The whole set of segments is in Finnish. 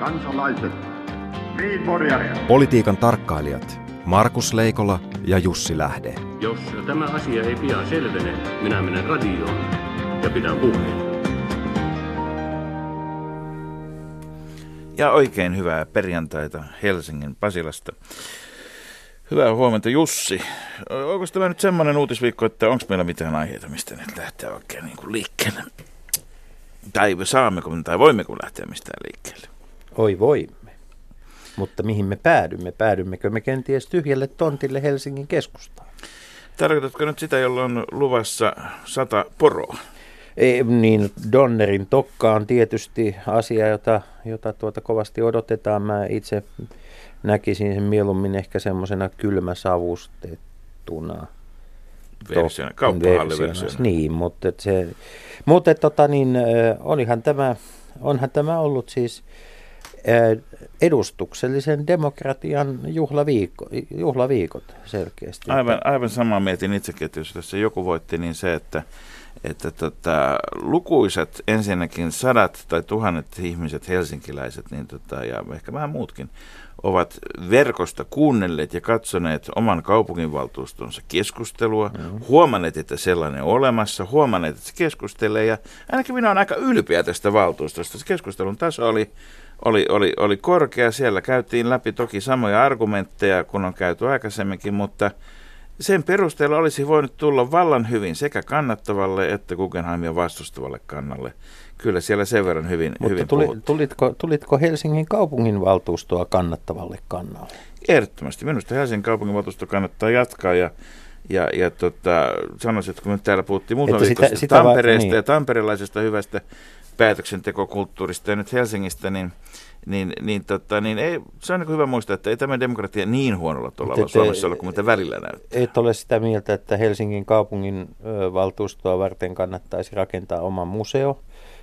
kansalaiset, niin Politiikan tarkkailijat Markus Leikola ja Jussi Lähde. Jos tämä asia ei pian selvene, minä menen radioon ja pidän puheen. Ja oikein hyvää perjantaita Helsingin Pasilasta. Hyvää huomenta Jussi. Onko tämä nyt semmoinen uutisviikko, että onko meillä mitään aiheita, mistä nyt lähtee oikein niin kuin liikkeelle? Tai saammeko tai voimmeko lähteä mistään liikkeelle? Oi voimme. Mutta mihin me päädymme? Päädymmekö me kenties tyhjälle tontille Helsingin keskustaan? Tarkoitatko nyt sitä, jolla on luvassa sata poroa? Ei, niin, Donnerin tokka on tietysti asia, jota, jota tuota kovasti odotetaan. Mä itse näkisin sen mieluummin ehkä semmoisena kylmäsavustettuna versiona, kauppahalliversiona. Niin, mutta se, mutta tota, niin, olihan tämä, onhan tämä ollut siis edustuksellisen demokratian juhlaviikko, juhlaviikot selkeästi. Aivan, aivan samaa mietin itsekin, että jos tässä joku voitti, niin se, että että tota, lukuisat ensinnäkin sadat tai tuhannet ihmiset, helsinkiläiset niin tota, ja ehkä vähän muutkin, ovat verkosta kuunnelleet ja katsoneet oman kaupunginvaltuustonsa keskustelua, mm. huomanneet, että sellainen on olemassa, huomanneet, että se keskustelee ja ainakin minä olen aika ylpeä tästä valtuustosta. Se keskustelun taso oli, oli, oli, oli korkea, siellä käytiin läpi toki samoja argumentteja kuin on käyty aikaisemminkin, mutta sen perusteella olisi voinut tulla vallan hyvin sekä kannattavalle että Guggenheimia vastustavalle kannalle. Kyllä siellä sen verran hyvin, Mutta hyvin tuli, tulitko, tulitko Helsingin kaupunginvaltuustoa kannattavalle kannalle? Ehdottomasti. Minusta Helsingin kaupunginvaltuusto kannattaa jatkaa ja ja, ja tota, sanoisin, että kun me täällä puhuttiin muutama sitä, sitä Tampereesta va- niin. ja tamperelaisesta hyvästä päätöksentekokulttuurista ja nyt Helsingistä, niin niin, niin, tota, niin ei, se on niin hyvä muistaa, että ei tämä demokratia niin huonolla tuolla Suomessa ole kuin mitä välillä näyttää. Et ole sitä mieltä, että Helsingin kaupungin valtuustoa varten kannattaisi rakentaa oma museo,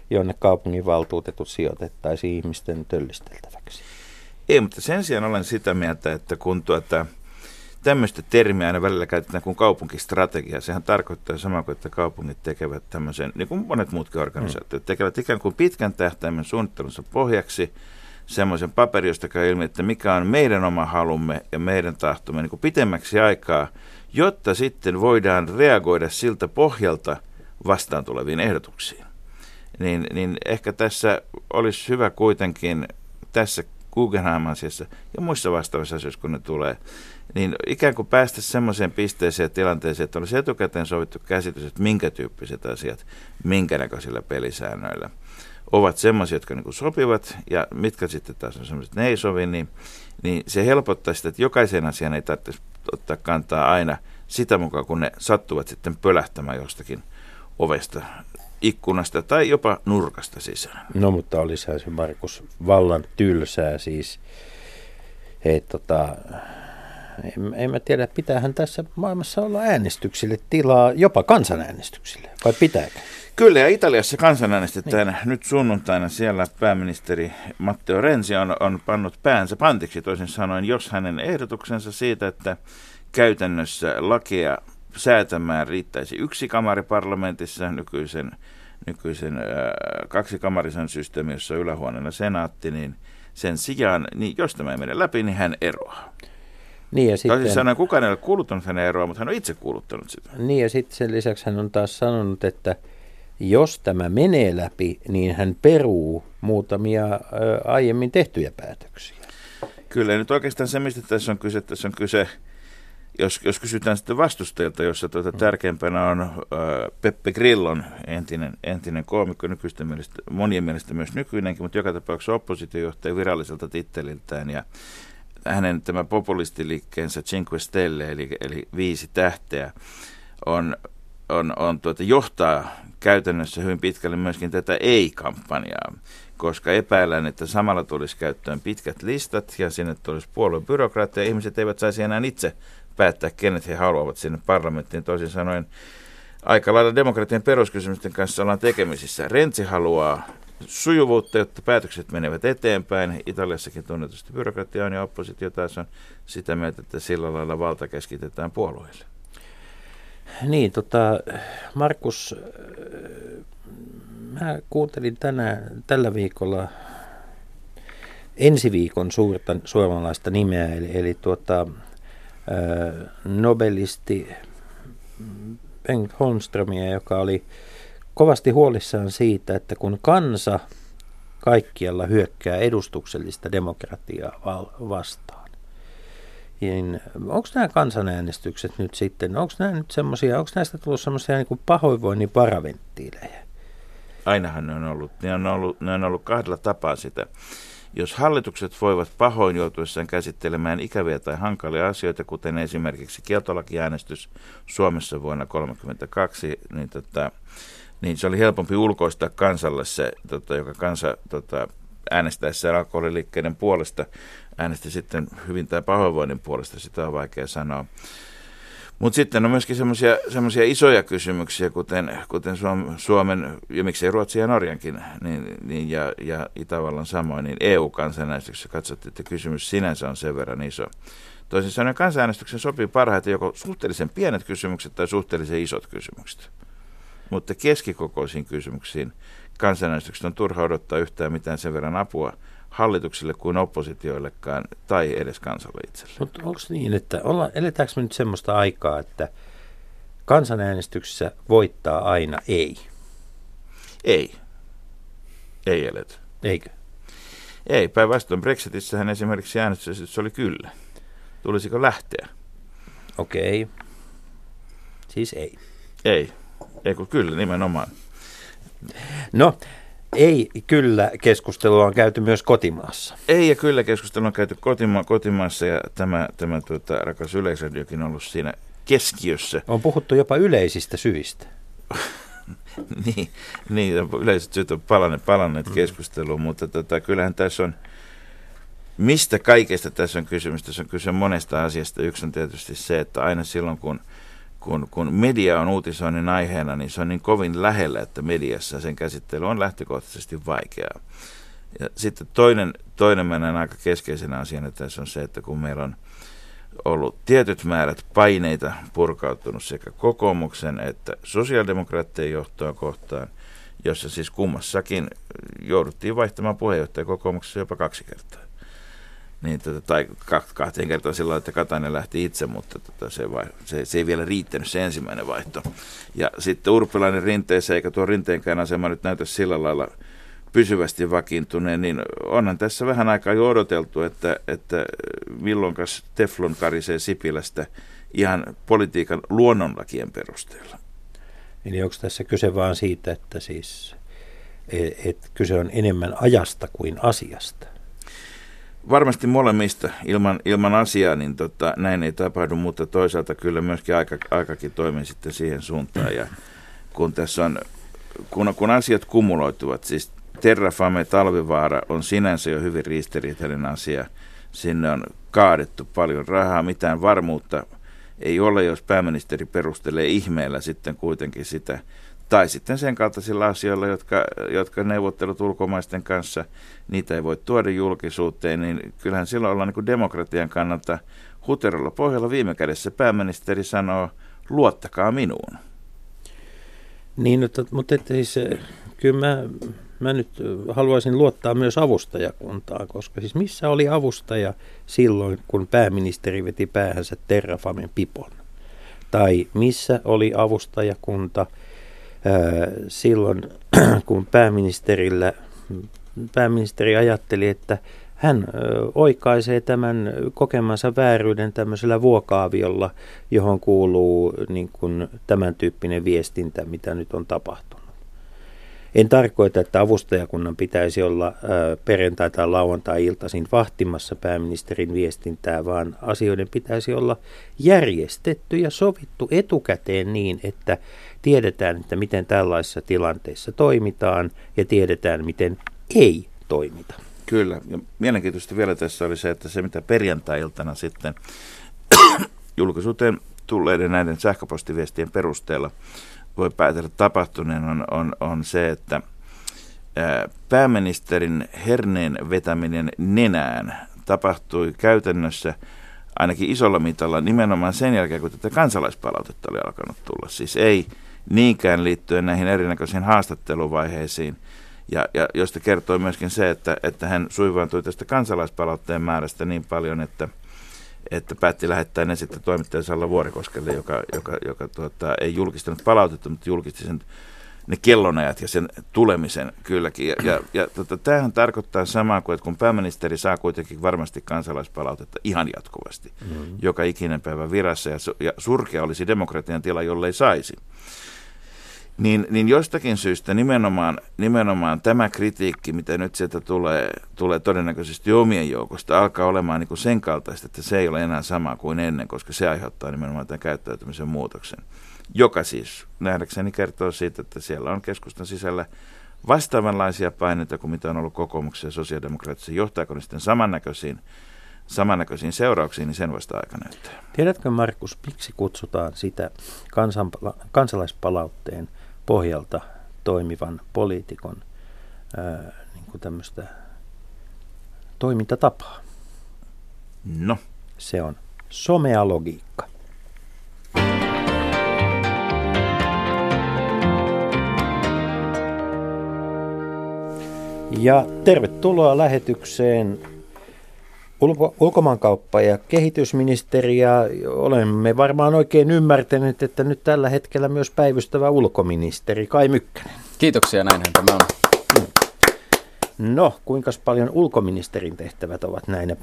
jonne kaupungin valtuutetut sijoitettaisiin ihmisten töllisteltäväksi? Ei, mutta sen sijaan olen sitä mieltä, että kun tuota, tämmöistä termiä aina välillä käytetään kuin kaupunkistrategia. Sehän tarkoittaa samaa kuin, että kaupungit tekevät tämmöisen, niin kuin monet muutkin organisaatiot, mm. tekevät ikään kuin pitkän tähtäimen suunnittelunsa pohjaksi semmoisen paperi, josta käy ilmi, että mikä on meidän oma halumme ja meidän tahtomme niin kuin pitemmäksi aikaa, jotta sitten voidaan reagoida siltä pohjalta vastaan tuleviin ehdotuksiin. Niin, niin ehkä tässä olisi hyvä kuitenkin tässä Guggenheim-asiassa ja muissa vastaavissa asioissa, kun ne tulee, niin ikään kuin päästä semmoiseen pisteeseen ja tilanteeseen, että olisi etukäteen sovittu käsitys, että minkä tyyppiset asiat, minkä näköisillä pelisäännöillä ovat semmoisia, jotka niin sopivat ja mitkä sitten taas on semmoiset, että ne ei sovi, niin, niin se helpottaa sitä, että jokaisen asian ei tarvitse ottaa kantaa aina sitä mukaan, kun ne sattuvat sitten pölähtämään jostakin ovesta ikkunasta tai jopa nurkasta sisään. No mutta olisihan se Markus vallan tylsää siis. Hei, tota, en, en mä tiedä, pitäähän tässä maailmassa olla äänestyksille tilaa, jopa kansanäänestyksille, vai pitääkö? Kyllä, ja Italiassa kansanäänestetään niin. nyt sunnuntaina. Siellä pääministeri Matteo Renzi on, on pannut päänsä pantiksi, toisin sanoen, jos hänen ehdotuksensa siitä, että käytännössä lakia säätämään riittäisi yksi kamari parlamentissa nykyisen, nykyisen äh, kaksikamarisen systeemin, jossa on ylähuoneena senaatti, niin sen sijaan, niin jos tämä ei mene läpi, niin hän eroaa. Niin ja sitten, sanoen, kukaan ei ole kuuluttanut hänen eroa, mutta hän on itse kuuluttanut sitä. Niin ja sitten sen lisäksi hän on taas sanonut, että jos tämä menee läpi, niin hän peruu muutamia ä, aiemmin tehtyjä päätöksiä. Kyllä, nyt oikeastaan se, mistä tässä on kyse, tässä on kyse jos, jos kysytään sitten vastustajilta, jossa tuota, tärkeimpänä on ä, Peppe Grillon entinen, entinen koomikko, nykyisten mielestä, monien mielestä myös nykyinenkin, mutta joka tapauksessa oppositiojohtaja viralliselta titteliltään ja hänen tämä populistiliikkeensä Cinque Stelle, eli, eli viisi tähteä, on, on, on tuota, johtaa käytännössä hyvin pitkälle myöskin tätä ei-kampanjaa, koska epäillään, että samalla tulisi käyttöön pitkät listat ja sinne tulisi puoluebyrokraatteja. Ihmiset eivät saisi enää itse päättää, kenet he haluavat sinne parlamenttiin. Toisin sanoen aika lailla demokratian peruskysymysten kanssa ollaan tekemisissä. Renzi haluaa sujuvuutta, jotta päätökset menevät eteenpäin. Italiassakin tunnetusti byrokratia on ja oppositio taas on sitä mieltä, että sillä lailla valta keskitetään puolueille. Niin, tota, Markus, mä kuuntelin tänä, tällä viikolla ensi viikon suurta suomalaista nimeä, eli, eli tuota, ää, nobelisti Bengt Holmströmiä, joka oli kovasti huolissaan siitä, että kun kansa kaikkialla hyökkää edustuksellista demokratiaa vastaan, niin onko nämä kansanäänestykset nyt sitten, onko nämä nyt semmoisia, onko näistä tullut semmoisia niin pahoinvoinnin varaventtiilejä? Ainahan ne on ollut, ne on ollut, ne on ollut kahdella tapaa sitä. Jos hallitukset voivat pahoin joutuessaan käsittelemään ikäviä tai hankalia asioita, kuten esimerkiksi kieltolakiäänestys Suomessa vuonna 1932, niin, tota, niin se oli helpompi ulkoistaa kansalle se, tota, joka kansa tota, äänestäessään alkoholiliikkeiden puolesta äänesti sitten hyvin tai pahoinvoinnin puolesta, sitä on vaikea sanoa. Mutta sitten on myöskin semmoisia isoja kysymyksiä, kuten, kuten Suomen, ja miksei Ruotsin ja Norjankin, niin, niin, ja, ja Itävallan samoin, niin EU-kansanäänestyksessä katsottiin, että kysymys sinänsä on sen verran iso. Toisin sanoen kansanäänestyksen sopii parhaiten joko suhteellisen pienet kysymykset tai suhteellisen isot kysymykset. Mutta keskikokoisiin kysymyksiin kansanäänestykset on turha odottaa yhtään mitään sen verran apua – hallitukselle kuin oppositioillekaan tai edes kansalle itselle. Mutta onko niin, että olla, eletäänkö me nyt semmoista aikaa, että kansanäänestyksessä voittaa aina ei? Ei. Ei eletä. Eikö? Ei, päinvastoin Brexitissähän esimerkiksi äänestys oli kyllä. Tulisiko lähteä? Okei. Okay. Siis ei. Ei. Ei kun kyllä nimenomaan. No, ei kyllä keskustelua on käyty myös kotimaassa. Ei ja kyllä keskustelua on käyty kotima- kotimaassa ja tämä, tämä tuota, rakas yleisradiokin on ollut siinä keskiössä. On puhuttu jopa yleisistä syistä. niin, niin, yleiset syyt on palanneet, palanneet mm. keskusteluun, mutta tota, kyllähän tässä on, mistä kaikesta tässä on kysymys? Tässä on kyse monesta asiasta. Yksi on tietysti se, että aina silloin kun – kun, kun media on uutisoinnin aiheena, niin se on niin kovin lähellä, että mediassa sen käsittely on lähtökohtaisesti vaikeaa. Ja sitten toinen, toinen mennään aika keskeisenä asiana tässä on se, että kun meillä on ollut tietyt määrät paineita purkautunut sekä kokoomuksen että sosiaalidemokraattien johtoa kohtaan, jossa siis kummassakin jouduttiin vaihtamaan puheenjohtaja kokoomuksessa jopa kaksi kertaa niin, tota, tai kahteen kertaan sillä että Katainen lähti itse, mutta tota, se, vai, se, se, ei vielä riittänyt se ensimmäinen vaihto. Ja sitten Urpilainen rinteessä, eikä tuo rinteenkään asema nyt näytä sillä lailla pysyvästi vakiintuneen, niin onhan tässä vähän aikaa jo odoteltu, että, että milloinkas Teflon karisee Sipilästä ihan politiikan luonnonlakien perusteella. Eli onko tässä kyse vaan siitä, että siis et, et kyse on enemmän ajasta kuin asiasta? Varmasti molemmista ilman, ilman asiaa, niin tota, näin ei tapahdu, mutta toisaalta kyllä myöskin aika, aikakin toimii sitten siihen suuntaan. Ja kun tässä on, kun, kun asiat kumuloituvat, siis Terrafame Talvivaara on sinänsä jo hyvin ristiriitainen asia. Sinne on kaadettu paljon rahaa, mitään varmuutta ei ole, jos pääministeri perustelee ihmeellä sitten kuitenkin sitä tai sitten sen kaltaisilla asioilla, jotka, jotka neuvottelut ulkomaisten kanssa, niitä ei voi tuoda julkisuuteen, niin kyllähän silloin ollaan niin demokratian kannalta huterolla pohjalla. Viime kädessä pääministeri sanoo, luottakaa minuun. Niin, mutta, mutta että siis, eh, kyllä mä, mä nyt haluaisin luottaa myös avustajakuntaan, koska siis missä oli avustaja silloin, kun pääministeri veti päähänsä Terrafamen pipon? Tai missä oli avustajakunta – silloin, kun pääministerillä, pääministeri ajatteli, että hän oikaisee tämän kokemansa vääryyden tämmöisellä vuokaaviolla, johon kuuluu niin kuin tämän tyyppinen viestintä, mitä nyt on tapahtunut. En tarkoita, että avustajakunnan pitäisi olla perjantai- tai lauantai-iltaisin vahtimassa pääministerin viestintää, vaan asioiden pitäisi olla järjestetty ja sovittu etukäteen niin, että tiedetään, että miten tällaisissa tilanteissa toimitaan ja tiedetään, miten ei toimita. Kyllä, ja mielenkiintoista vielä tässä oli se, että se mitä perjantai-iltana sitten julkisuuteen tulleiden näiden sähköpostiviestien perusteella voi päätellä tapahtuneen on, on, on se, että pääministerin herneen vetäminen nenään tapahtui käytännössä ainakin isolla mitalla nimenomaan sen jälkeen, kun tätä kansalaispalautetta oli alkanut tulla. Siis ei niinkään liittyen näihin erinäköisiin haastatteluvaiheisiin. ja, ja josta kertoo myöskin se, että, että hän suivaantui tästä kansalaispalautteen määrästä niin paljon, että, että päätti lähettää ne sitten toimittaja Salla Vuorikoskelle, joka, joka, joka tuota, ei julkistanut palautetta, mutta julkisti sen ne kellonajat ja sen tulemisen kylläkin. Ja, ja, ja tota, tämähän tarkoittaa samaa kuin, että kun pääministeri saa kuitenkin varmasti kansalaispalautetta ihan jatkuvasti, mm-hmm. joka ikinen päivä virassa, ja, ja surkea olisi demokratian tila, jollei saisi. Niin, niin jostakin syystä nimenomaan, nimenomaan tämä kritiikki, mitä nyt sieltä tulee, tulee todennäköisesti omien joukosta, alkaa olemaan niin kuin sen kaltaista, että se ei ole enää sama kuin ennen, koska se aiheuttaa nimenomaan tämän käyttäytymisen muutoksen joka siis nähdäkseni kertoo siitä, että siellä on keskustan sisällä vastaavanlaisia paineita kuin mitä on ollut kokoomuksen ja sosiaalidemokraattisen. Johtaako ne sitten samannäköisiin, samannäköisiin seurauksiin, niin sen vasta aika näyttää. Tiedätkö Markus, miksi kutsutaan sitä kansanpala- kansalaispalautteen pohjalta toimivan poliitikon ää, niin kuin tämmöistä toimintatapaa? No. Se on somealogiikka. Ja tervetuloa lähetykseen ulko- ulkomaankauppa- ja kehitysministeri. Ja olemme varmaan oikein ymmärtäneet, että nyt tällä hetkellä myös päivystävä ulkoministeri Kai Mykkänen. Kiitoksia, näinhän tämä on. No, kuinka paljon ulkoministerin tehtävät ovat näinä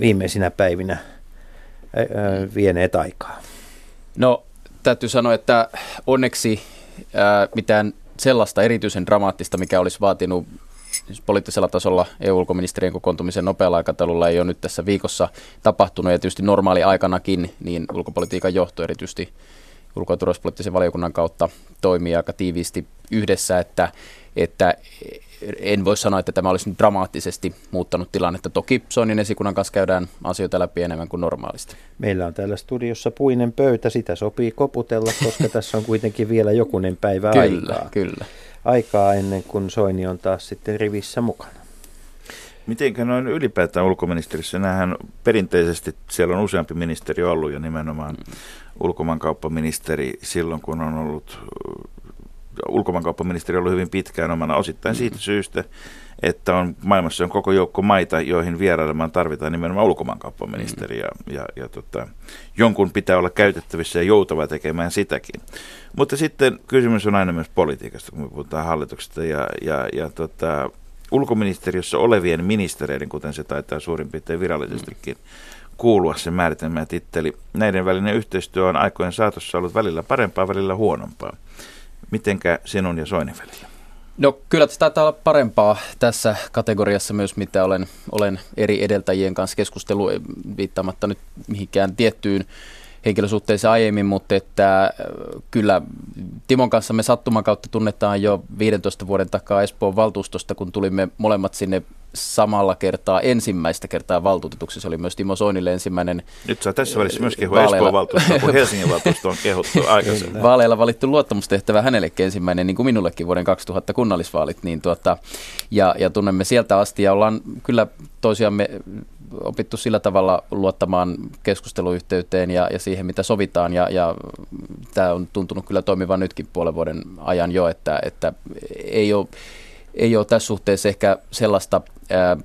viimeisinä päivinä ää, vieneet aikaa? No, täytyy sanoa, että onneksi ää, mitään sellaista erityisen dramaattista, mikä olisi vaatinut poliittisella tasolla EU-ulkoministerien kokoontumisen nopealla aikataululla ei ole nyt tässä viikossa tapahtunut ja tietysti normaali aikanakin niin ulkopolitiikan johto erityisesti ulko- ja valiokunnan kautta toimii aika tiiviisti yhdessä, että, että en voi sanoa, että tämä olisi nyt dramaattisesti muuttanut tilannetta. Toki Soinin esikunnan kanssa käydään asioita läpi enemmän kuin normaalisti. Meillä on täällä studiossa puinen pöytä, sitä sopii koputella, koska tässä on kuitenkin vielä jokunen päivä kyllä, aikaa. Kyllä, Aikaa ennen kuin Soini on taas sitten rivissä mukana. Mitenkä noin ylipäätään ulkoministeriössä, nämähän perinteisesti siellä on useampi ministeri ollut ja nimenomaan ulkomaankauppaministeri silloin, kun on ollut ulkomaankauppaministeri ollut hyvin pitkään omana osittain siitä syystä, että on, maailmassa on koko joukko maita, joihin vierailemaan tarvitaan nimenomaan ulkomaankauppaministeri ja, ja, ja tota, jonkun pitää olla käytettävissä ja joutava tekemään sitäkin. Mutta sitten kysymys on aina myös politiikasta, kun me puhutaan hallituksesta ja, ja, ja tota, ulkoministeriössä olevien ministereiden, kuten se taitaa suurin piirtein virallisestikin kuulua se määritelmä titteli. Näiden välinen yhteistyö on aikojen saatossa ollut välillä parempaa, välillä huonompaa. Mitenkä sinun ja Soinin välillä? No kyllä se taitaa olla parempaa tässä kategoriassa myös, mitä olen, olen eri edeltäjien kanssa keskustellut, viittaamatta nyt mihinkään tiettyyn henkilösuhteeseen aiemmin, mutta että äh, kyllä Timon kanssa me sattuman kautta tunnetaan jo 15 vuoden takaa Espoon valtuustosta, kun tulimme molemmat sinne samalla kertaa ensimmäistä kertaa valtuutetuksi. Se oli myös Timo Soinille ensimmäinen. Nyt saa tässä välissä myös kehua Espoon valtuustoa, kun Helsingin valtuusto on kehuttu aikaisemmin. Vaaleilla valittu luottamustehtävä hänellekin ensimmäinen, niin kuin minullekin vuoden 2000 kunnallisvaalit. Niin tuota, ja, ja tunnemme sieltä asti ja ollaan kyllä toisiamme opittu sillä tavalla luottamaan keskusteluyhteyteen ja, ja siihen, mitä sovitaan. Ja, ja tämä on tuntunut kyllä toimivan nytkin puolen vuoden ajan jo, että, että ei, ole, ei ole tässä suhteessa ehkä sellaista ää,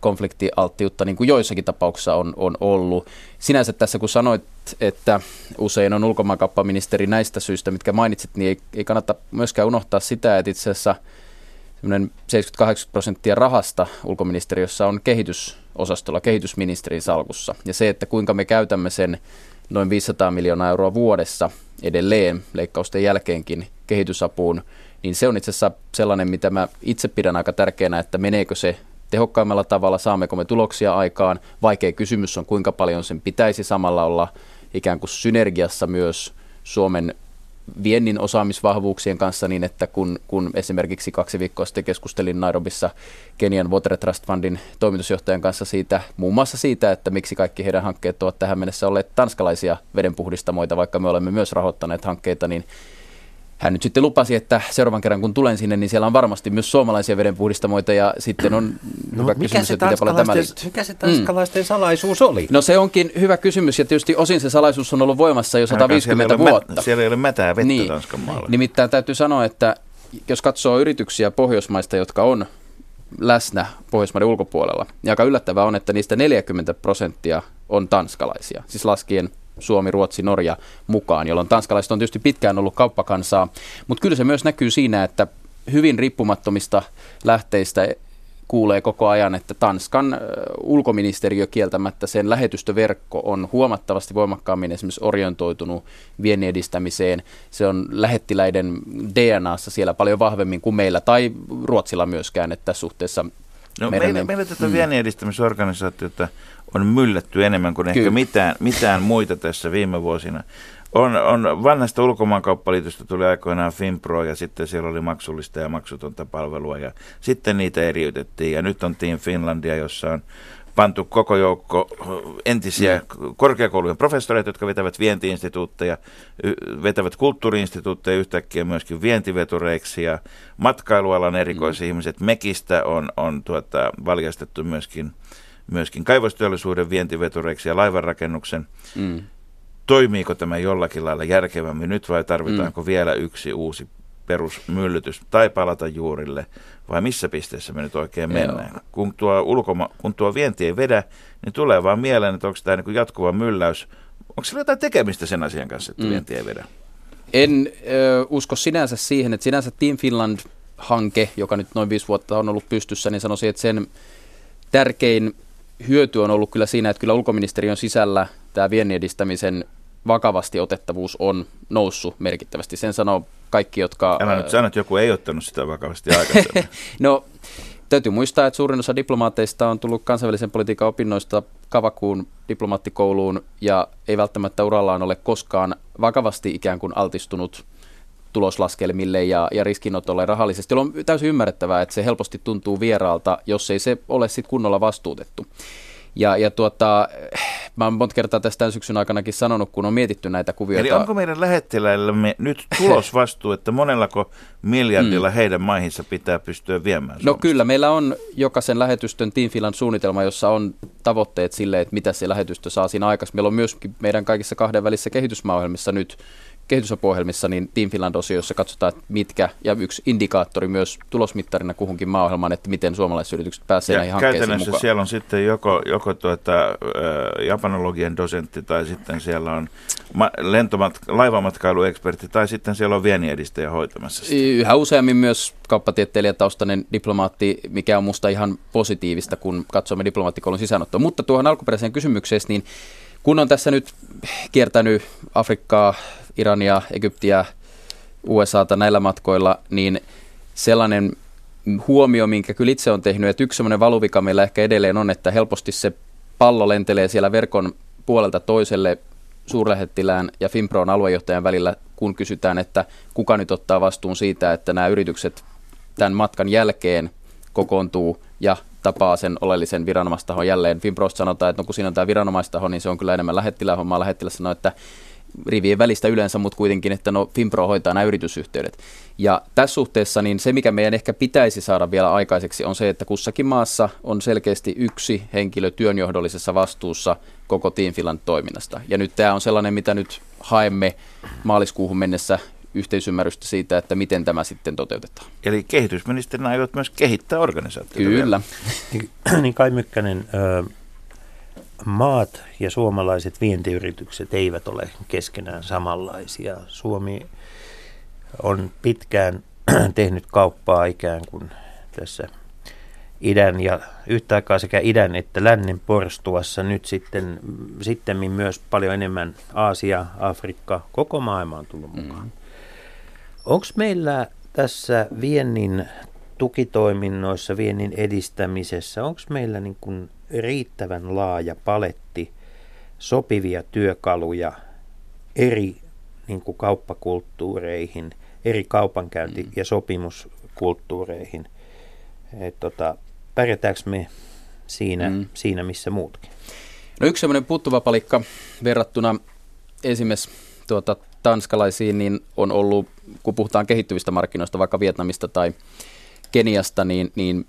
konfliktialttiutta, niin kuin joissakin tapauksissa on, on ollut. Sinänsä tässä, kun sanoit, että usein on ulkomaankauppaministeri näistä syistä, mitkä mainitsit, niin ei, ei kannata myöskään unohtaa sitä, että itse asiassa – 78 prosenttia rahasta ulkoministeriössä on kehitysosastolla, kehitysministerin salkussa. Ja se, että kuinka me käytämme sen noin 500 miljoonaa euroa vuodessa edelleen leikkausten jälkeenkin kehitysapuun, niin se on itse asiassa sellainen, mitä mä itse pidän aika tärkeänä, että meneekö se tehokkaimmalla tavalla, saammeko me tuloksia aikaan. Vaikea kysymys on, kuinka paljon sen pitäisi samalla olla ikään kuin synergiassa myös Suomen viennin osaamisvahvuuksien kanssa niin, että kun, kun esimerkiksi kaksi viikkoa sitten keskustelin Nairobissa Kenian Water Trust Fundin toimitusjohtajan kanssa siitä, muun muassa siitä, että miksi kaikki heidän hankkeet ovat tähän mennessä olleet tanskalaisia vedenpuhdistamoita, vaikka me olemme myös rahoittaneet hankkeita, niin hän nyt sitten lupasi, että seuraavan kerran kun tulen sinne, niin siellä on varmasti myös suomalaisia vedenpuhdistamoita ja sitten on no, hyvä mikä kysymys, että miten paljon tämä liittyy. Mikä se tanskalaisten mm. salaisuus oli? No se onkin hyvä kysymys ja tietysti osin se salaisuus on ollut voimassa jo 150 siellä vuotta. Mä, siellä ei ole mätää vettä niin, Tanskan maalla. Nimittäin täytyy sanoa, että jos katsoo yrityksiä Pohjoismaista, jotka on läsnä Pohjoismaiden ulkopuolella, niin aika yllättävää on, että niistä 40 prosenttia on tanskalaisia, siis laskien Suomi, Ruotsi, Norja mukaan, jolloin tanskalaiset on tietysti pitkään ollut kauppakansaa, mutta kyllä se myös näkyy siinä, että hyvin riippumattomista lähteistä kuulee koko ajan, että Tanskan ulkoministeriö kieltämättä sen lähetystöverkko on huomattavasti voimakkaammin esimerkiksi orientoitunut viennin edistämiseen. Se on lähettiläiden DNAssa siellä paljon vahvemmin kuin meillä tai Ruotsilla myöskään, että tässä suhteessa No, meidän, meillä, meillä tätä mm. viennin edistämisorganisaatiota on myllätty enemmän kuin Kyllä. ehkä mitään, mitään muita tässä viime vuosina. On, on vanhasta ulkomaankauppaliitosta tuli aikoinaan Finpro ja sitten siellä oli maksullista ja maksutonta palvelua ja sitten niitä eriytettiin ja nyt on Team Finlandia, jossa on pantu koko joukko entisiä korkeakoulujen professoreita, jotka vetävät vientiinstituutteja, vetävät kulttuuriinstituutteja yhtäkkiä myöskin vientivetureiksi ja matkailualan erikoisihmiset. Mekistä on, on tuota, valjastettu myöskin, myöskin kaivosteollisuuden vientivetureiksi ja laivanrakennuksen. Mm toimiiko tämä jollakin lailla järkevämmin nyt vai tarvitaanko mm. vielä yksi uusi perusmyllytys tai palata juurille vai missä pisteessä me nyt oikein mennään. Joo. Kun tuo, ulkoma, kun tuo vienti ei vedä, niin tulee vaan mieleen, että onko tämä niin jatkuva mylläys. Onko sillä jotain tekemistä sen asian kanssa, että mm. vienti ei vedä? En ö, usko sinänsä siihen, että sinänsä Team Finland-hanke, joka nyt noin viisi vuotta on ollut pystyssä, niin sanoisin, että sen tärkein hyöty on ollut kyllä siinä, että kyllä ulkoministeriön sisällä tämä viennin edistämisen vakavasti otettavuus on noussut merkittävästi. Sen sanoo kaikki, jotka... Älä nyt sano, että joku ei ottanut sitä vakavasti aikaisemmin. no, täytyy muistaa, että suurin osa diplomaateista on tullut kansainvälisen politiikan opinnoista Kavakuun diplomaattikouluun ja ei välttämättä urallaan ole koskaan vakavasti ikään kuin altistunut tuloslaskelmille ja, ja riskinotolle rahallisesti, jolloin on täysin ymmärrettävää, että se helposti tuntuu vieraalta, jos ei se ole sitten kunnolla vastuutettu. Ja, ja tuota, mä oon monta kertaa tästä syksyn aikanakin sanonut, kun on mietitty näitä kuvioita. Eli onko meidän lähettiläillämme nyt tulosvastuu, että monellako miljardilla mm. heidän maihinsa pitää pystyä viemään no Suomesta? No kyllä, meillä on jokaisen lähetystön Team Finland suunnitelma, jossa on tavoitteet sille, että mitä se lähetystö saa siinä aikaisemmin. Meillä on myöskin meidän kaikissa kahdenvälisissä kehitysmaaohjelmissa nyt kehitysapuohjelmissa niin Team Finland-osio, jossa katsotaan, että mitkä, ja yksi indikaattori myös tulosmittarina kuhunkin maaohjelmaan, että miten suomalaisyritykset pääsevät näihin hankkeisiin mukaan. siellä on sitten joko, joko tuota, äh, japanologian dosentti, tai sitten siellä on ma- lentomat- laivamatkailuekspertti, tai sitten siellä on vieniedistäjä hoitamassa sitä. Yhä useammin myös kauppatieteilijätaustainen diplomaatti, mikä on musta ihan positiivista, kun katsomme diplomaattikolon sisäänottoa. Mutta tuohon alkuperäiseen kysymykseen, niin kun on tässä nyt kiertänyt Afrikkaa, Irania, Egyptiä, USAta näillä matkoilla, niin sellainen huomio, minkä kyllä itse on tehnyt, että yksi sellainen valuvika meillä ehkä edelleen on, että helposti se pallo lentelee siellä verkon puolelta toiselle suurlähettilään ja Finpron aluejohtajan välillä, kun kysytään, että kuka nyt ottaa vastuun siitä, että nämä yritykset tämän matkan jälkeen kokoontuu ja tapaa sen oleellisen viranomaistahon jälleen. Finprosta sanotaan, että no kun siinä on tämä viranomaistaho, niin se on kyllä enemmän lähettilään hommaa. Lähettilä sanoo, että rivien välistä yleensä, mutta kuitenkin, että no Finpro hoitaa nämä yritysyhteydet. Ja tässä suhteessa niin se, mikä meidän ehkä pitäisi saada vielä aikaiseksi, on se, että kussakin maassa on selkeästi yksi henkilö työnjohdollisessa vastuussa koko Team Finland toiminnasta. Ja nyt tämä on sellainen, mitä nyt haemme maaliskuuhun mennessä yhteisymmärrystä siitä, että miten tämä sitten toteutetaan. Eli kehitysministerinä aiot myös kehittää organisaatiota Kyllä. Vielä. niin Kai Mykkänen, maat ja suomalaiset vientiyritykset eivät ole keskenään samanlaisia. Suomi on pitkään tehnyt kauppaa ikään kuin tässä idän ja yhtä aikaa sekä idän että lännen porstuassa. Nyt sitten sitten myös paljon enemmän Aasia, Afrikka, koko maailma on tullut mukaan. Mm. Onko meillä tässä viennin tukitoiminnoissa, viennin edistämisessä, onko meillä niin kuin riittävän laaja paletti sopivia työkaluja eri niin kuin kauppakulttuureihin, eri kaupankäynti- mm. ja sopimuskulttuureihin. Et tota, pärjätäänkö me siinä, mm. siinä, missä muutkin? No yksi semmoinen puuttuva palikka verrattuna esimerkiksi tuota, tanskalaisiin, niin on ollut, kun puhutaan kehittyvistä markkinoista, vaikka Vietnamista tai Keniasta, niin, niin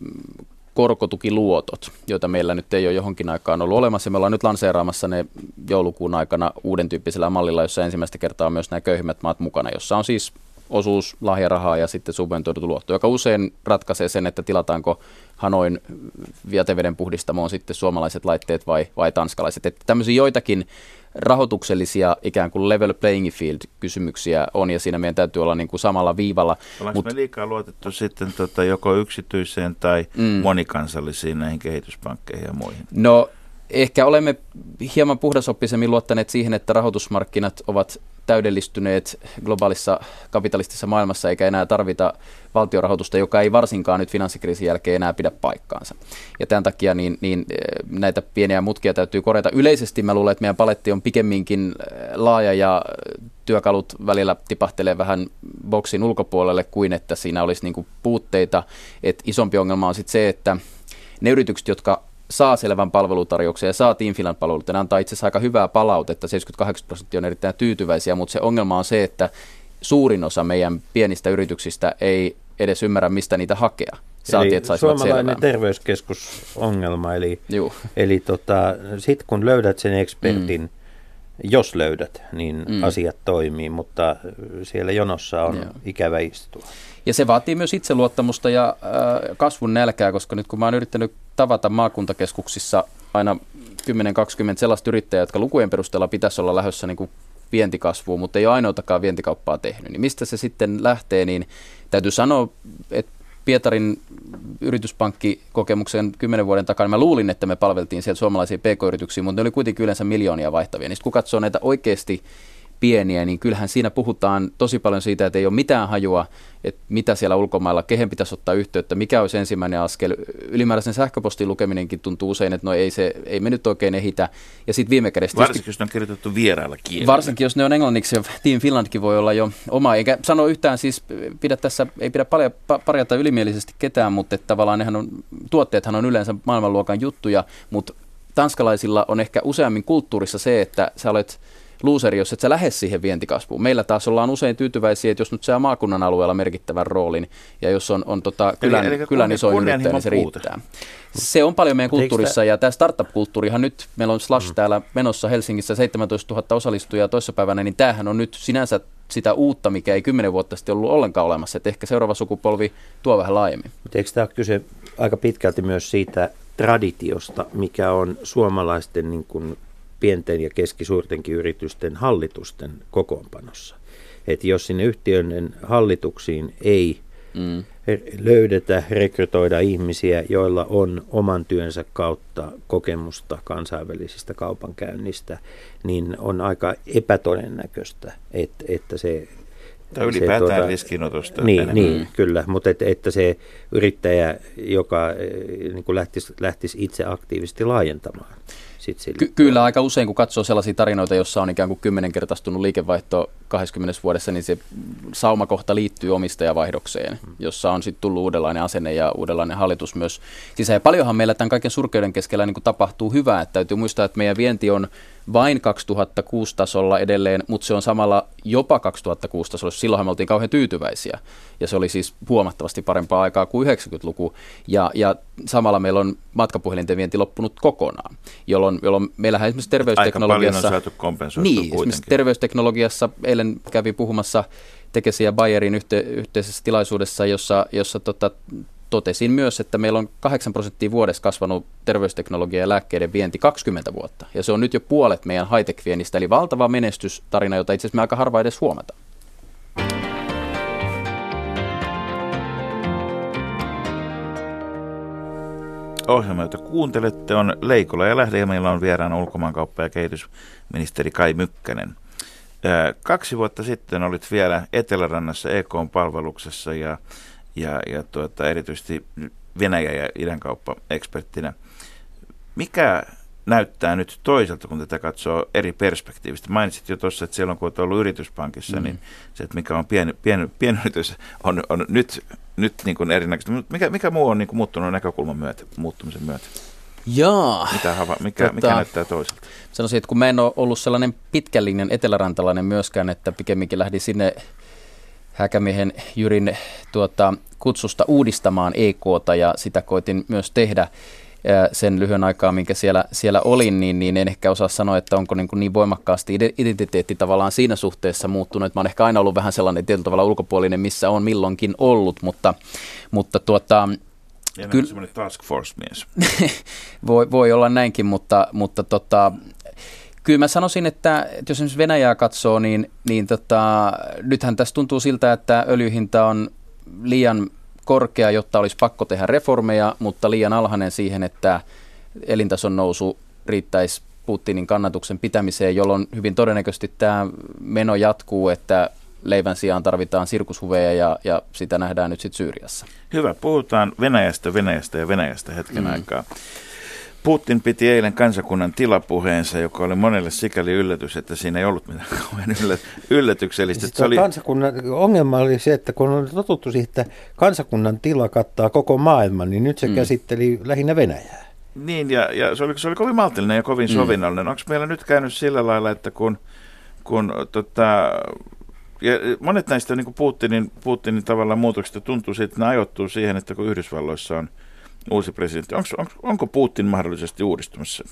korkotukiluotot, joita meillä nyt ei ole johonkin aikaan ollut olemassa. Me ollaan nyt lanseeraamassa ne joulukuun aikana uuden tyyppisellä mallilla, jossa ensimmäistä kertaa on myös nämä köyhimmät maat mukana, jossa on siis osuus lahjarahaa ja sitten subventoitu luotto, joka usein ratkaisee sen, että tilataanko Hanoin jäteveden puhdistamoon sitten suomalaiset laitteet vai, vai tanskalaiset. Että tämmöisiä joitakin rahoituksellisia ikään kuin level playing field kysymyksiä on ja siinä meidän täytyy olla niin kuin samalla viivalla. Ollaanko Mut, me liikaa luotettu sitten tota joko yksityiseen tai mm. monikansallisiin näihin kehityspankkeihin ja muihin? No ehkä olemme hieman puhdasoppisemmin luottaneet siihen, että rahoitusmarkkinat ovat täydellistyneet globaalissa kapitalistisessa maailmassa, eikä enää tarvita valtiorahoitusta, joka ei varsinkaan nyt finanssikriisin jälkeen enää pidä paikkaansa. Ja tämän takia niin, niin eh, näitä pieniä mutkia täytyy korjata. Yleisesti mä luulen, että meidän paletti on pikemminkin eh, laaja ja työkalut välillä tipahtelee vähän boksin ulkopuolelle kuin että siinä olisi niin puutteita. Et isompi ongelma on sitten se, että ne yritykset, jotka saa selvän palvelutarjouksen ja saa Team Finland palvelut, ne antaa itse asiassa aika hyvää palautetta, 78 prosenttia on erittäin tyytyväisiä, mutta se ongelma on se, että suurin osa meidän pienistä yrityksistä ei edes ymmärrä, mistä niitä hakea. Saati, eli että suomalainen selvää. terveyskeskusongelma, eli, eli tota, sitten kun löydät sen ekspertin, mm. Jos löydät, niin mm. asiat toimii, mutta siellä jonossa on Joo. ikävä istua. Ja se vaatii myös itseluottamusta ja äh, kasvun nälkää, koska nyt kun mä oon yrittänyt tavata maakuntakeskuksissa aina 10-20 sellaista yrittäjää, jotka lukujen perusteella pitäisi olla lähdössä niin kuin vientikasvuun, mutta ei ole ainoatakaan vientikauppaa tehnyt. Niin mistä se sitten lähtee, niin täytyy sanoa, että Pietarin yrityspankkikokemuksen kymmenen vuoden takana mä luulin, että me palveltiin siellä suomalaisia pk-yrityksiä, mutta ne oli kuitenkin yleensä miljoonia vaihtavia. Niin kun katsoo näitä oikeasti pieniä, niin kyllähän siinä puhutaan tosi paljon siitä, että ei ole mitään hajua, että mitä siellä ulkomailla, kehen pitäisi ottaa yhteyttä, mikä olisi ensimmäinen askel. Ylimääräisen sähköpostin lukeminenkin tuntuu usein, että no ei, se, ei me nyt oikein ehitä. Ja sitten viime kädessä... Varsinkin, jos ne on kirjoitettu vierailla kielellä. Varsinkin, jos ne on englanniksi, ja Team Finlandkin voi olla jo oma. Eikä sano yhtään siis, pidä tässä, ei pidä paljon parjata ylimielisesti ketään, mutta että tavallaan nehän on, tuotteethan on yleensä maailmanluokan juttuja, mutta tanskalaisilla on ehkä useammin kulttuurissa se, että sä olet luuseri, jos et sä lähde siihen vientikasvuun. Meillä taas ollaan usein tyytyväisiä, että jos nyt saa maakunnan alueella merkittävän roolin ja jos on, on tota kylän, eli, eli kylän iso yrittäjä, niin se riittää. Se on paljon meidän kulttuurissa ja tämä startup-kulttuurihan nyt, meillä on Slash mm. täällä menossa Helsingissä 17 000 osallistujaa toissapäivänä, niin tämähän on nyt sinänsä sitä uutta, mikä ei kymmenen vuotta sitten ollut ollenkaan olemassa. Että ehkä seuraava sukupolvi tuo vähän laajemmin. Mutta eikö tämä kyse aika pitkälti myös siitä traditiosta, mikä on suomalaisten niin kuin pienten ja keskisuurtenkin yritysten hallitusten kokoonpanossa. Että jos sinne yhtiön hallituksiin ei mm. löydetä, rekrytoida ihmisiä, joilla on oman työnsä kautta kokemusta kansainvälisistä kaupankäynnistä, niin on aika epätodennäköistä, että, että se tai ylipäätään se, tuota, riskinotosta. Niin, niin kyllä, mutta että, että se yrittäjä, joka niin kuin lähtisi, lähtisi itse aktiivisesti laajentamaan sit. Ky- kyllä aika usein, kun katsoo sellaisia tarinoita, jossa on ikään kuin kymmenenkertaistunut liikevaihto 20 vuodessa, niin se saumakohta liittyy omistajavaihdokseen, jossa on sitten tullut uudenlainen asenne ja uudenlainen hallitus myös sisään. Ja paljonhan meillä tämän kaiken surkeuden keskellä niin kuin tapahtuu hyvää. Että täytyy muistaa, että meidän vienti on vain 2006 tasolla edelleen, mutta se on samalla jopa 2006 tasolla. Silloinhan me oltiin kauhean tyytyväisiä ja se oli siis huomattavasti parempaa aikaa kuin 90-luku. Ja, ja samalla meillä on matkapuhelinten vienti loppunut kokonaan, jolloin, jolloin meillähän esimerkiksi terveysteknologiassa... Aika paljon on saatu Niin, kuitenkin. esimerkiksi terveysteknologiassa eilen kävi puhumassa Tekesin ja Bayerin yhte, yhteisessä tilaisuudessa, jossa, jossa tota, totesin myös, että meillä on 8 prosenttia vuodessa kasvanut terveysteknologia ja lääkkeiden vienti 20 vuotta. Ja se on nyt jo puolet meidän high-tech-viennistä, eli valtava menestystarina, jota itse asiassa me aika harva edes huomata. Ohjelma, jota kuuntelette, on Leikola ja Lähde, ja meillä on vieraan ulkomaankauppa- ja kehitysministeri Kai Mykkänen. Kaksi vuotta sitten olit vielä Etelärannassa EKn palveluksessa ja ja, ja tuota, erityisesti Venäjä- ja idänkauppa-eksperttinä. Mikä näyttää nyt toiselta, kun tätä katsoo eri perspektiivistä? Mainitsit jo tuossa, että silloin kun olet ollut yrityspankissa, mm. niin se, että mikä on pieni, pieni, pienyritys, on, on nyt, nyt niin kuin erinäköistä. Mikä, mikä muu on niin kuin muuttunut näkökulman myötä, muuttumisen myötä? Jaa. Mitä hava, mikä, tota, mikä näyttää toiselta? Sanoisin, että kun mä en ole ollut sellainen pitkän etelärantalainen myöskään, että pikemminkin lähdin sinne Häkämiehen Jyrin tuota, kutsusta uudistamaan EKta ja sitä koitin myös tehdä. sen lyhyen aikaa, minkä siellä, siellä olin, niin, niin en ehkä osaa sanoa, että onko niin, kuin niin voimakkaasti identiteetti tavallaan siinä suhteessa muuttunut. Mä oon ehkä aina ollut vähän sellainen tietyllä tavalla ulkopuolinen, missä on milloinkin ollut, mutta, mutta tuota, ja Kyllä, semmoinen task force-mies. voi, voi olla näinkin, mutta, mutta tota, kyllä mä sanoisin, että, että jos esimerkiksi Venäjää katsoo, niin, niin tota, nythän tässä tuntuu siltä, että öljyhinta on liian korkea, jotta olisi pakko tehdä reformeja, mutta liian alhainen siihen, että elintason nousu riittäisi Putinin kannatuksen pitämiseen, jolloin hyvin todennäköisesti tämä meno jatkuu, että leivän sijaan tarvitaan sirkushuveja ja, ja sitä nähdään nyt sitten Syyriassa. Hyvä, puhutaan Venäjästä, Venäjästä ja Venäjästä hetken mm. aikaa. Putin piti eilen kansakunnan tilapuheensa, joka oli monelle sikäli yllätys, että siinä ei ollut mitään kauhean yllätyksellistä. Siis se oli... kansakunnan, ongelma oli se, että kun on totuttu siihen, että kansakunnan tila kattaa koko maailman, niin nyt se mm. käsitteli lähinnä Venäjää. Niin, ja, ja se, oli, se oli kovin maltillinen ja kovin mm. sovinnollinen. Onko meillä nyt käynyt sillä lailla, että kun, kun tota, ja monet näistä niin Putinin, Putinin tavalla muutoksista tuntuu siitä, että ne ajoittuu siihen, että kun Yhdysvalloissa on uusi presidentti, onko, onko, onko Putin mahdollisesti uudistumassa?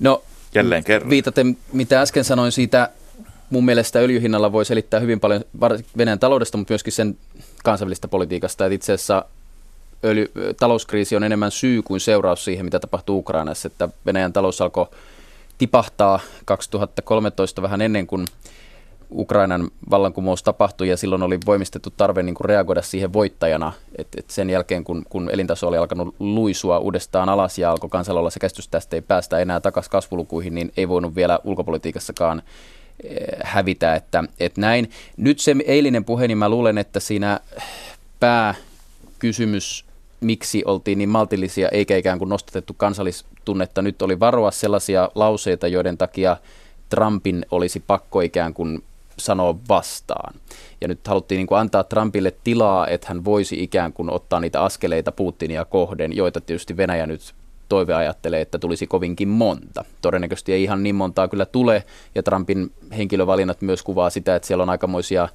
No, Jälleen kerran. Viitaten, mitä äsken sanoin siitä, mun mielestä öljyhinnalla voi selittää hyvin paljon Venäjän taloudesta, mutta myöskin sen kansainvälistä politiikasta. Että itse asiassa öljy, talouskriisi on enemmän syy kuin seuraus siihen, mitä tapahtuu Ukrainassa. Että Venäjän talous alkoi tipahtaa 2013 vähän ennen kuin Ukrainan vallankumous tapahtui ja silloin oli voimistettu tarve niin kuin reagoida siihen voittajana. Et, et sen jälkeen, kun, kun elintaso oli alkanut luisua uudestaan alas ja alkoi kansalla se käsitys tästä ei päästä enää takaisin kasvulukuihin, niin ei voinut vielä ulkopolitiikassakaan eh, hävitä, että, että näin. Nyt se eilinen puhe, niin mä luulen, että siinä pääkysymys, miksi oltiin niin maltillisia eikä ikään kuin nostatettu kansallistunnetta, nyt oli varoa sellaisia lauseita, joiden takia Trumpin olisi pakko ikään kuin sanoa vastaan. Ja nyt haluttiin niin kuin antaa Trumpille tilaa, että hän voisi ikään kuin ottaa niitä askeleita Putinia kohden, joita tietysti Venäjä nyt toive ajattelee, että tulisi kovinkin monta. Todennäköisesti ei ihan niin montaa kyllä tule, ja Trumpin henkilövalinnat myös kuvaa sitä, että siellä on aikamoisia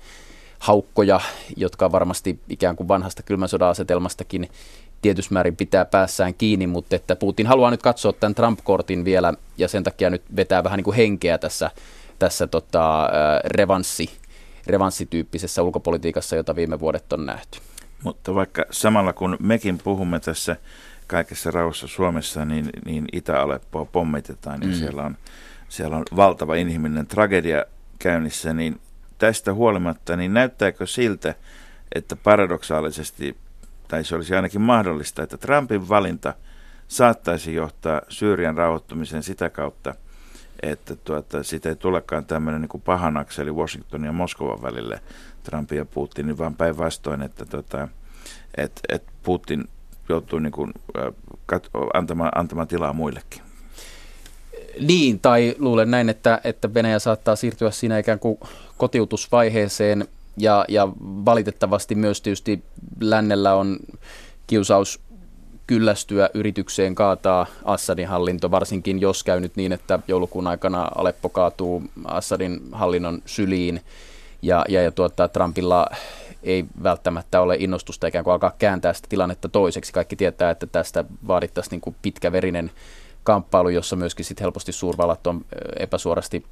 haukkoja, jotka varmasti ikään kuin vanhasta kylmän sodan asetelmastakin tietyssä määrin pitää päässään kiinni, mutta että Putin haluaa nyt katsoa tämän Trump-kortin vielä, ja sen takia nyt vetää vähän niin kuin henkeä tässä tässä tota, revanssi, revanssityyppisessä ulkopolitiikassa, jota viime vuodet on nähty. Mutta vaikka samalla kun mekin puhumme tässä kaikessa rauhassa Suomessa, niin, niin Itä-Aleppoa pommitetaan mm. ja siellä on, siellä on valtava inhimillinen tragedia käynnissä, niin tästä huolimatta, niin näyttääkö siltä, että paradoksaalisesti, tai se olisi ainakin mahdollista, että Trumpin valinta saattaisi johtaa Syyrian rauhoittumiseen sitä kautta, että tuota, siitä ei tulekaan tämmöinen niin pahan akseli Washingtonin ja Moskovan välille Trumpin ja Putinin, vaan päinvastoin, että tuota, et, et Putin joutuu niin kuin, kat, antamaan, antamaan tilaa muillekin. Niin, tai luulen näin, että, että Venäjä saattaa siirtyä siinä ikään kuin kotiutusvaiheeseen, ja, ja valitettavasti myös tietysti lännellä on kiusaus kyllästyä yritykseen kaataa Assadin hallinto, varsinkin jos käy nyt niin, että joulukuun aikana Aleppo kaatuu Assadin hallinnon syliin ja, ja, ja tuota, Trumpilla ei välttämättä ole innostusta ikään kuin alkaa kääntää sitä tilannetta toiseksi. Kaikki tietää, että tästä vaadittaisiin niin kuin pitkäverinen kamppailu, jossa myöskin sit helposti suurvallat on epäsuorasti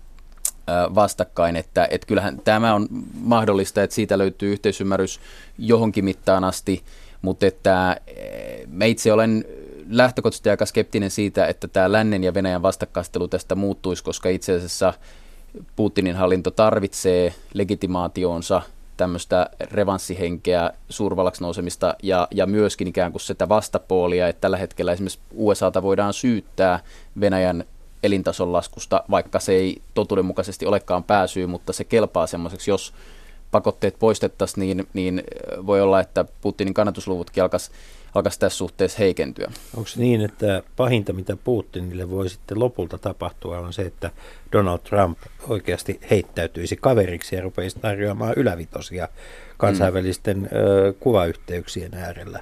vastakkain, että, että kyllähän tämä on mahdollista, että siitä löytyy yhteisymmärrys johonkin mittaan asti, mutta että eh, mä itse olen lähtökohtaisesti aika skeptinen siitä, että tämä lännen ja Venäjän vastakkastelu tästä muuttuisi, koska itse asiassa Putinin hallinto tarvitsee legitimaationsa tämmöistä revanssihenkeä, suurvallaksi nousemista ja, ja myöskin ikään kuin sitä vastapuolia, että tällä hetkellä esimerkiksi USAta voidaan syyttää Venäjän elintason laskusta, vaikka se ei totuudenmukaisesti olekaan pääsyy, mutta se kelpaa semmoiseksi, jos pakotteet poistettaisiin, niin, niin voi olla, että Putinin kannatusluvutkin alkaisi alkaisi tässä suhteessa heikentyä. Onko niin, että pahinta, mitä Putinille voi sitten lopulta tapahtua, on se, että Donald Trump oikeasti heittäytyisi kaveriksi ja rupeisi tarjoamaan ylävitosia kansainvälisten mm. ö, kuvayhteyksien äärellä?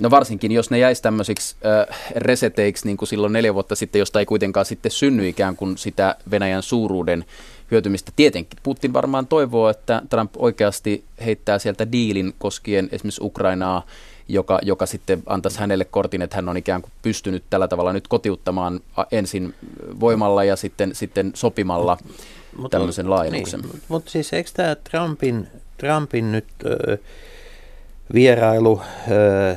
No varsinkin, jos ne jäisi tämmöisiksi äh, reseteiksi, niin kuin silloin neljä vuotta sitten, josta ei kuitenkaan sitten synny ikään kuin sitä Venäjän suuruuden hyötymistä. Tietenkin Putin varmaan toivoo, että Trump oikeasti heittää sieltä diilin koskien esimerkiksi Ukrainaa joka, joka sitten antaisi hänelle kortin, että hän on ikään kuin pystynyt tällä tavalla nyt kotiuttamaan ensin voimalla ja sitten, sitten sopimalla mutta, tämmöisen laajennuksen. Niin, mutta siis eikö tämä Trumpin, Trumpin nyt ö, vierailu, ö,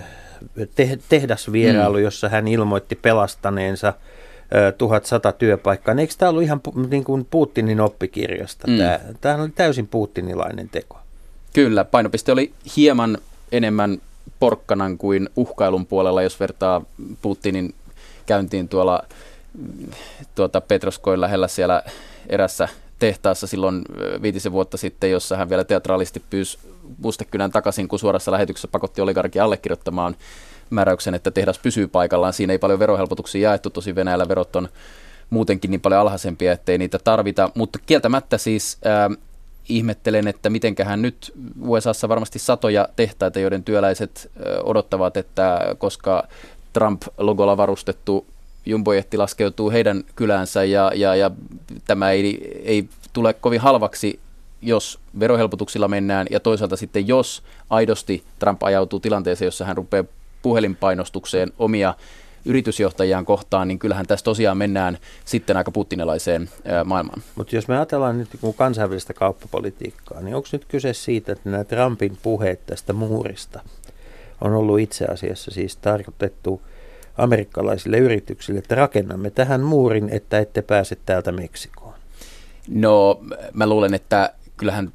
te, tehdasvierailu, mm. jossa hän ilmoitti pelastaneensa 1100 työpaikkaa. Eikö tämä ollut ihan niin kuin Putinin oppikirjasta? Mm. Tämä, tämä oli täysin putinilainen teko. Kyllä, painopiste oli hieman enemmän porkkanan kuin uhkailun puolella, jos vertaa Putinin käyntiin tuolla tuota Petroskoin lähellä siellä erässä tehtaassa silloin viitisen vuotta sitten, jossa hän vielä teatraalisti pyysi Mustekynän takaisin, kun suorassa lähetyksessä pakotti oligarki allekirjoittamaan määräyksen, että tehdas pysyy paikallaan. Siinä ei paljon verohelpotuksia jaettu, tosi Venäjällä verot on muutenkin niin paljon alhaisempia, ettei niitä tarvita. Mutta kieltämättä siis äh, ihmettelen, että mitenköhän nyt USAssa varmasti satoja tehtaita, joiden työläiset äh, odottavat, että koska Trump-logolla varustettu jumbojetti laskeutuu heidän kylänsä ja, ja, ja tämä ei, ei tule kovin halvaksi jos verohelpotuksilla mennään ja toisaalta sitten jos aidosti Trump ajautuu tilanteeseen, jossa hän rupeaa puhelinpainostukseen omia yritysjohtajiaan kohtaan, niin kyllähän tässä tosiaan mennään sitten aika putinilaiseen maailmaan. Mutta jos me ajatellaan nyt kansainvälistä kauppapolitiikkaa, niin onko nyt kyse siitä, että nämä Trumpin puheet tästä muurista on ollut itse asiassa siis tarkoitettu amerikkalaisille yrityksille, että rakennamme tähän muurin, että ette pääse täältä Meksikoon? No mä luulen, että kyllähän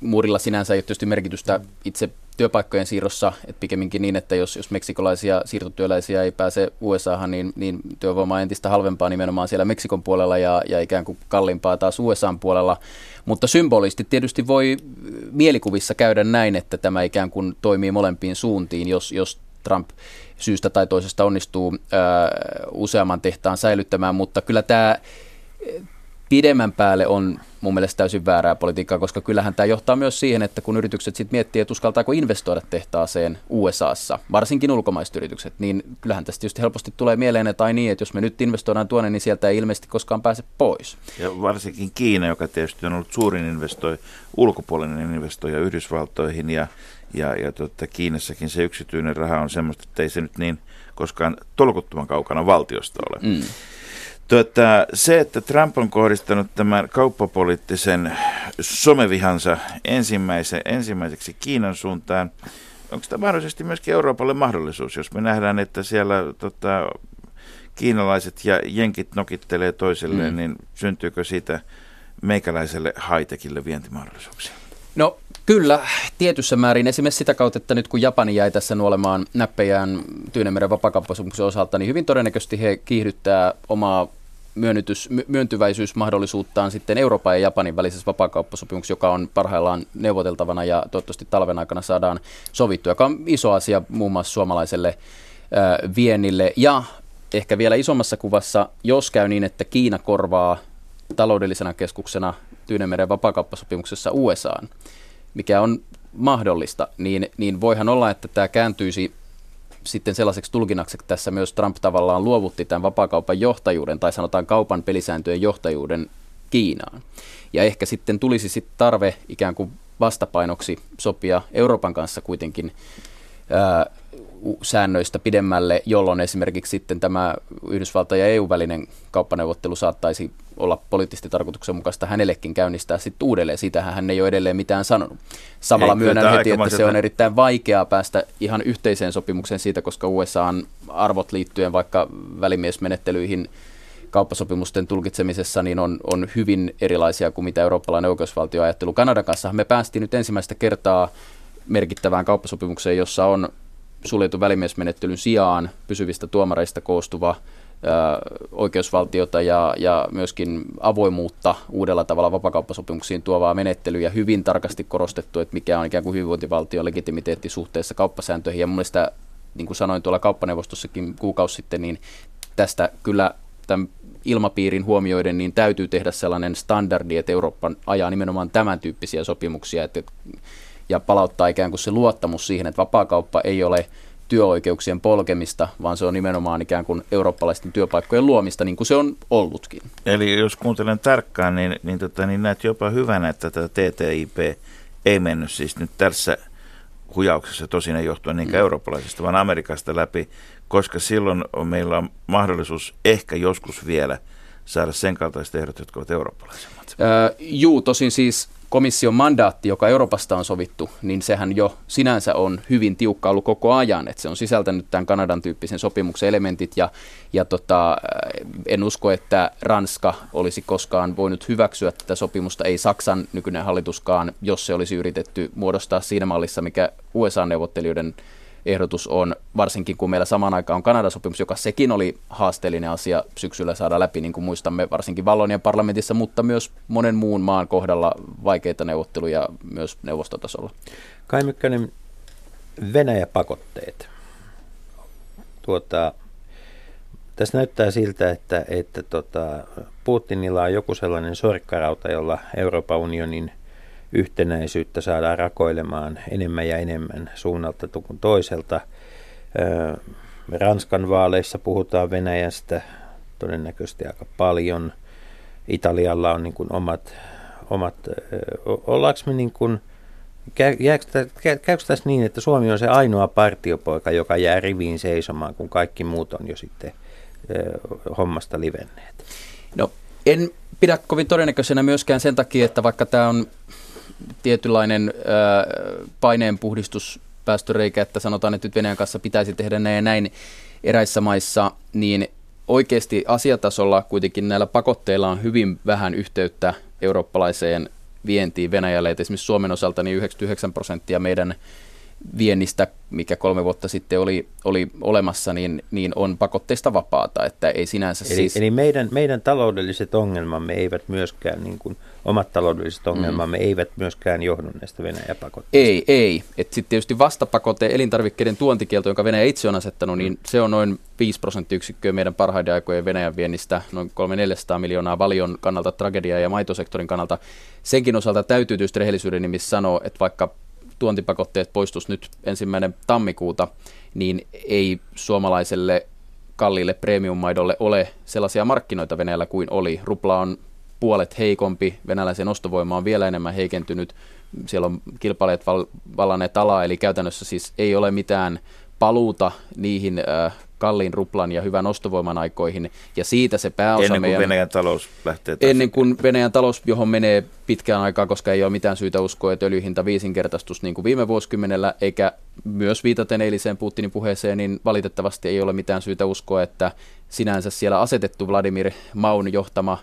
muurilla sinänsä ei ole tietysti merkitystä itse työpaikkojen siirrossa, että pikemminkin niin, että jos, jos meksikolaisia siirtotyöläisiä ei pääse USAhan, niin, niin työvoima on entistä halvempaa nimenomaan siellä Meksikon puolella ja, ja ikään kuin kalliimpaa taas USAn puolella. Mutta symbolisti tietysti voi mielikuvissa käydä näin, että tämä ikään kuin toimii molempiin suuntiin, jos, jos Trump syystä tai toisesta onnistuu ää, useamman tehtaan säilyttämään, mutta kyllä tämä pidemmän päälle on mun mielestä täysin väärää politiikkaa, koska kyllähän tämä johtaa myös siihen, että kun yritykset sitten miettii, että uskaltaako investoida tehtaaseen USAssa, varsinkin ulkomaiset yritykset, niin kyllähän tästä just helposti tulee mieleen, että ai niin, että jos me nyt investoidaan tuonne, niin sieltä ei ilmeisesti koskaan pääse pois. Ja varsinkin Kiina, joka tietysti on ollut suurin investoi, ulkopuolinen investoija Yhdysvaltoihin ja, ja, ja tota, Kiinassakin se yksityinen raha on semmoista, että ei se nyt niin koskaan tolkuttoman kaukana valtiosta ole. Mm. Tuota, se, että Trump on kohdistanut tämän kauppapoliittisen somevihansa ensimmäise, ensimmäiseksi Kiinan suuntaan, onko tämä mahdollisesti myöskin Euroopalle mahdollisuus, jos me nähdään, että siellä tota, kiinalaiset ja jenkit nokittelee toisilleen, mm. niin syntyykö siitä meikäläiselle haitekille vientimahdollisuuksia? No kyllä, tietyssä määrin. Esimerkiksi sitä kautta, että nyt kun Japani jäi tässä nuolemaan näppejään Tyynemeren vapakauppasopimuksen osalta, niin hyvin todennäköisesti he kiihdyttää omaa myönnytys, myöntyväisyysmahdollisuuttaan sitten Euroopan ja Japanin välisessä vapaakauppasopimuksessa, joka on parhaillaan neuvoteltavana ja toivottavasti talven aikana saadaan sovittua, joka on iso asia muun muassa suomalaiselle viennille. Ja ehkä vielä isommassa kuvassa, jos käy niin, että Kiina korvaa taloudellisena keskuksena Tyynemeren vapaakauppasopimuksessa USAan, mikä on mahdollista, niin, niin voihan olla, että tämä kääntyisi sitten sellaiseksi tulkinnaksi, että tässä myös Trump tavallaan luovutti tämän vapaakaupan johtajuuden tai sanotaan kaupan pelisääntöjen johtajuuden Kiinaan. Ja ehkä sitten tulisi sitten tarve ikään kuin vastapainoksi sopia Euroopan kanssa kuitenkin ää, säännöistä pidemmälle, jolloin esimerkiksi sitten tämä Yhdysvalta ja EU-välinen kauppaneuvottelu saattaisi olla poliittisesti tarkoituksenmukaista hänellekin käynnistää sitten uudelleen. Siitähän hän ei ole edelleen mitään sanonut. Samalla ei, myönnän heti, että se on erittäin vaikeaa päästä ihan yhteiseen sopimukseen siitä, koska USAn arvot liittyen vaikka välimiesmenettelyihin kauppasopimusten tulkitsemisessa niin on, on hyvin erilaisia kuin mitä eurooppalainen oikeusvaltioajattelu. Kanadan kanssa me päästiin nyt ensimmäistä kertaa merkittävään kauppasopimukseen, jossa on suljetun välimiesmenettelyn sijaan pysyvistä tuomareista koostuva oikeusvaltiota ja, ja myöskin avoimuutta uudella tavalla vapakauppasopimuksiin tuovaa menettelyä hyvin tarkasti korostettu, että mikä on ikään kuin hyvinvointivaltion legitimiteetti suhteessa kauppasääntöihin. Ja mun mielestä, niin kuin sanoin tuolla kauppaneuvostossakin kuukausi sitten, niin tästä kyllä tämän ilmapiirin huomioiden, niin täytyy tehdä sellainen standardi, että Eurooppa ajaa nimenomaan tämän tyyppisiä sopimuksia, että ja palauttaa ikään kuin se luottamus siihen, että vapaakauppa ei ole työoikeuksien polkemista, vaan se on nimenomaan ikään kuin eurooppalaisten työpaikkojen luomista, niin kuin se on ollutkin. Eli jos kuuntelen tarkkaan, niin, niin, tota, niin näet jopa hyvänä, että tätä TTIP ei mennyt siis nyt tässä hujauksessa, tosin ei johtua niinkään mm. eurooppalaisesta, vaan Amerikasta läpi, koska silloin on, meillä on mahdollisuus ehkä joskus vielä saada sen kaltaiset ehdot, jotka ovat eurooppalaisemmat. Öö, juu, tosin siis komission mandaatti, joka Euroopasta on sovittu, niin sehän jo sinänsä on hyvin tiukka ollut koko ajan, että se on sisältänyt tämän Kanadan tyyppisen sopimuksen elementit ja, ja tota, en usko, että Ranska olisi koskaan voinut hyväksyä tätä sopimusta, ei Saksan nykyinen hallituskaan, jos se olisi yritetty muodostaa siinä mallissa, mikä USA-neuvottelijoiden ehdotus on, varsinkin kun meillä samaan aikaan on Kanadan sopimus, joka sekin oli haasteellinen asia syksyllä saada läpi, niin kuin muistamme varsinkin Vallonian parlamentissa, mutta myös monen muun maan kohdalla vaikeita neuvotteluja myös neuvostotasolla. Kai Mykkänen, Venäjä-pakotteet. Tuota, tässä näyttää siltä, että, että tota, Putinilla on joku sellainen sorkkarauta, jolla Euroopan unionin yhtenäisyyttä saadaan rakoilemaan enemmän ja enemmän suunnalta kuin toiselta. Ranskan vaaleissa puhutaan Venäjästä todennäköisesti aika paljon. Italialla on niin kuin omat, omat ollaanko me niin kuin, käykö tässä niin, että Suomi on se ainoa partiopoika, joka jää riviin seisomaan, kun kaikki muut on jo sitten hommasta livenneet? No en pidä kovin todennäköisenä myöskään sen takia, että vaikka tämä on tietynlainen äh, paineenpuhdistuspäästöreikä, että sanotaan, että nyt Venäjän kanssa pitäisi tehdä näin ja näin eräissä maissa, niin oikeasti asiatasolla kuitenkin näillä pakotteilla on hyvin vähän yhteyttä eurooppalaiseen vientiin Venäjälle. Et esimerkiksi Suomen osalta niin 99 prosenttia meidän viennistä, mikä kolme vuotta sitten oli, oli olemassa, niin, niin on pakotteista vapaata, että ei sinänsä eli, siis... Eli meidän, meidän taloudelliset ongelmamme eivät myöskään, niin kuin, omat taloudelliset mm. ongelmamme mm. eivät myöskään johdu näistä Venäjä-pakotteista. Ei, ei. Sitten tietysti vastapakote elintarvikkeiden tuontikielto, jonka Venäjä itse on asettanut, niin se on noin 5 prosenttiyksikköä meidän parhaiden aikojen Venäjän viennistä, noin 300-400 miljoonaa valion kannalta tragediaa ja maitosektorin kannalta. Senkin osalta täytyy tietysti rehellisyyden nimissä sanoa, että vaikka tuontipakotteet poistus nyt ensimmäinen tammikuuta, niin ei suomalaiselle kalliille premium-maidolle ole sellaisia markkinoita Venäjällä kuin oli. Rupla on puolet heikompi, venäläisen ostovoima on vielä enemmän heikentynyt, siellä on kilpailijat val- vallanneet alaa, eli käytännössä siis ei ole mitään paluuta niihin äh, kalliin ruplan ja hyvän ostovoiman aikoihin, ja siitä se pääosa Ennen kuin meidän, Venäjän talous lähtee Ennen kuin Venäjän talous, johon menee pitkään aikaa, koska ei ole mitään syytä uskoa, että öljyhinta viisinkertaistus niin kuin viime vuosikymmenellä, eikä myös viitaten eiliseen Putinin puheeseen, niin valitettavasti ei ole mitään syytä uskoa, että sinänsä siellä asetettu Vladimir Maun johtama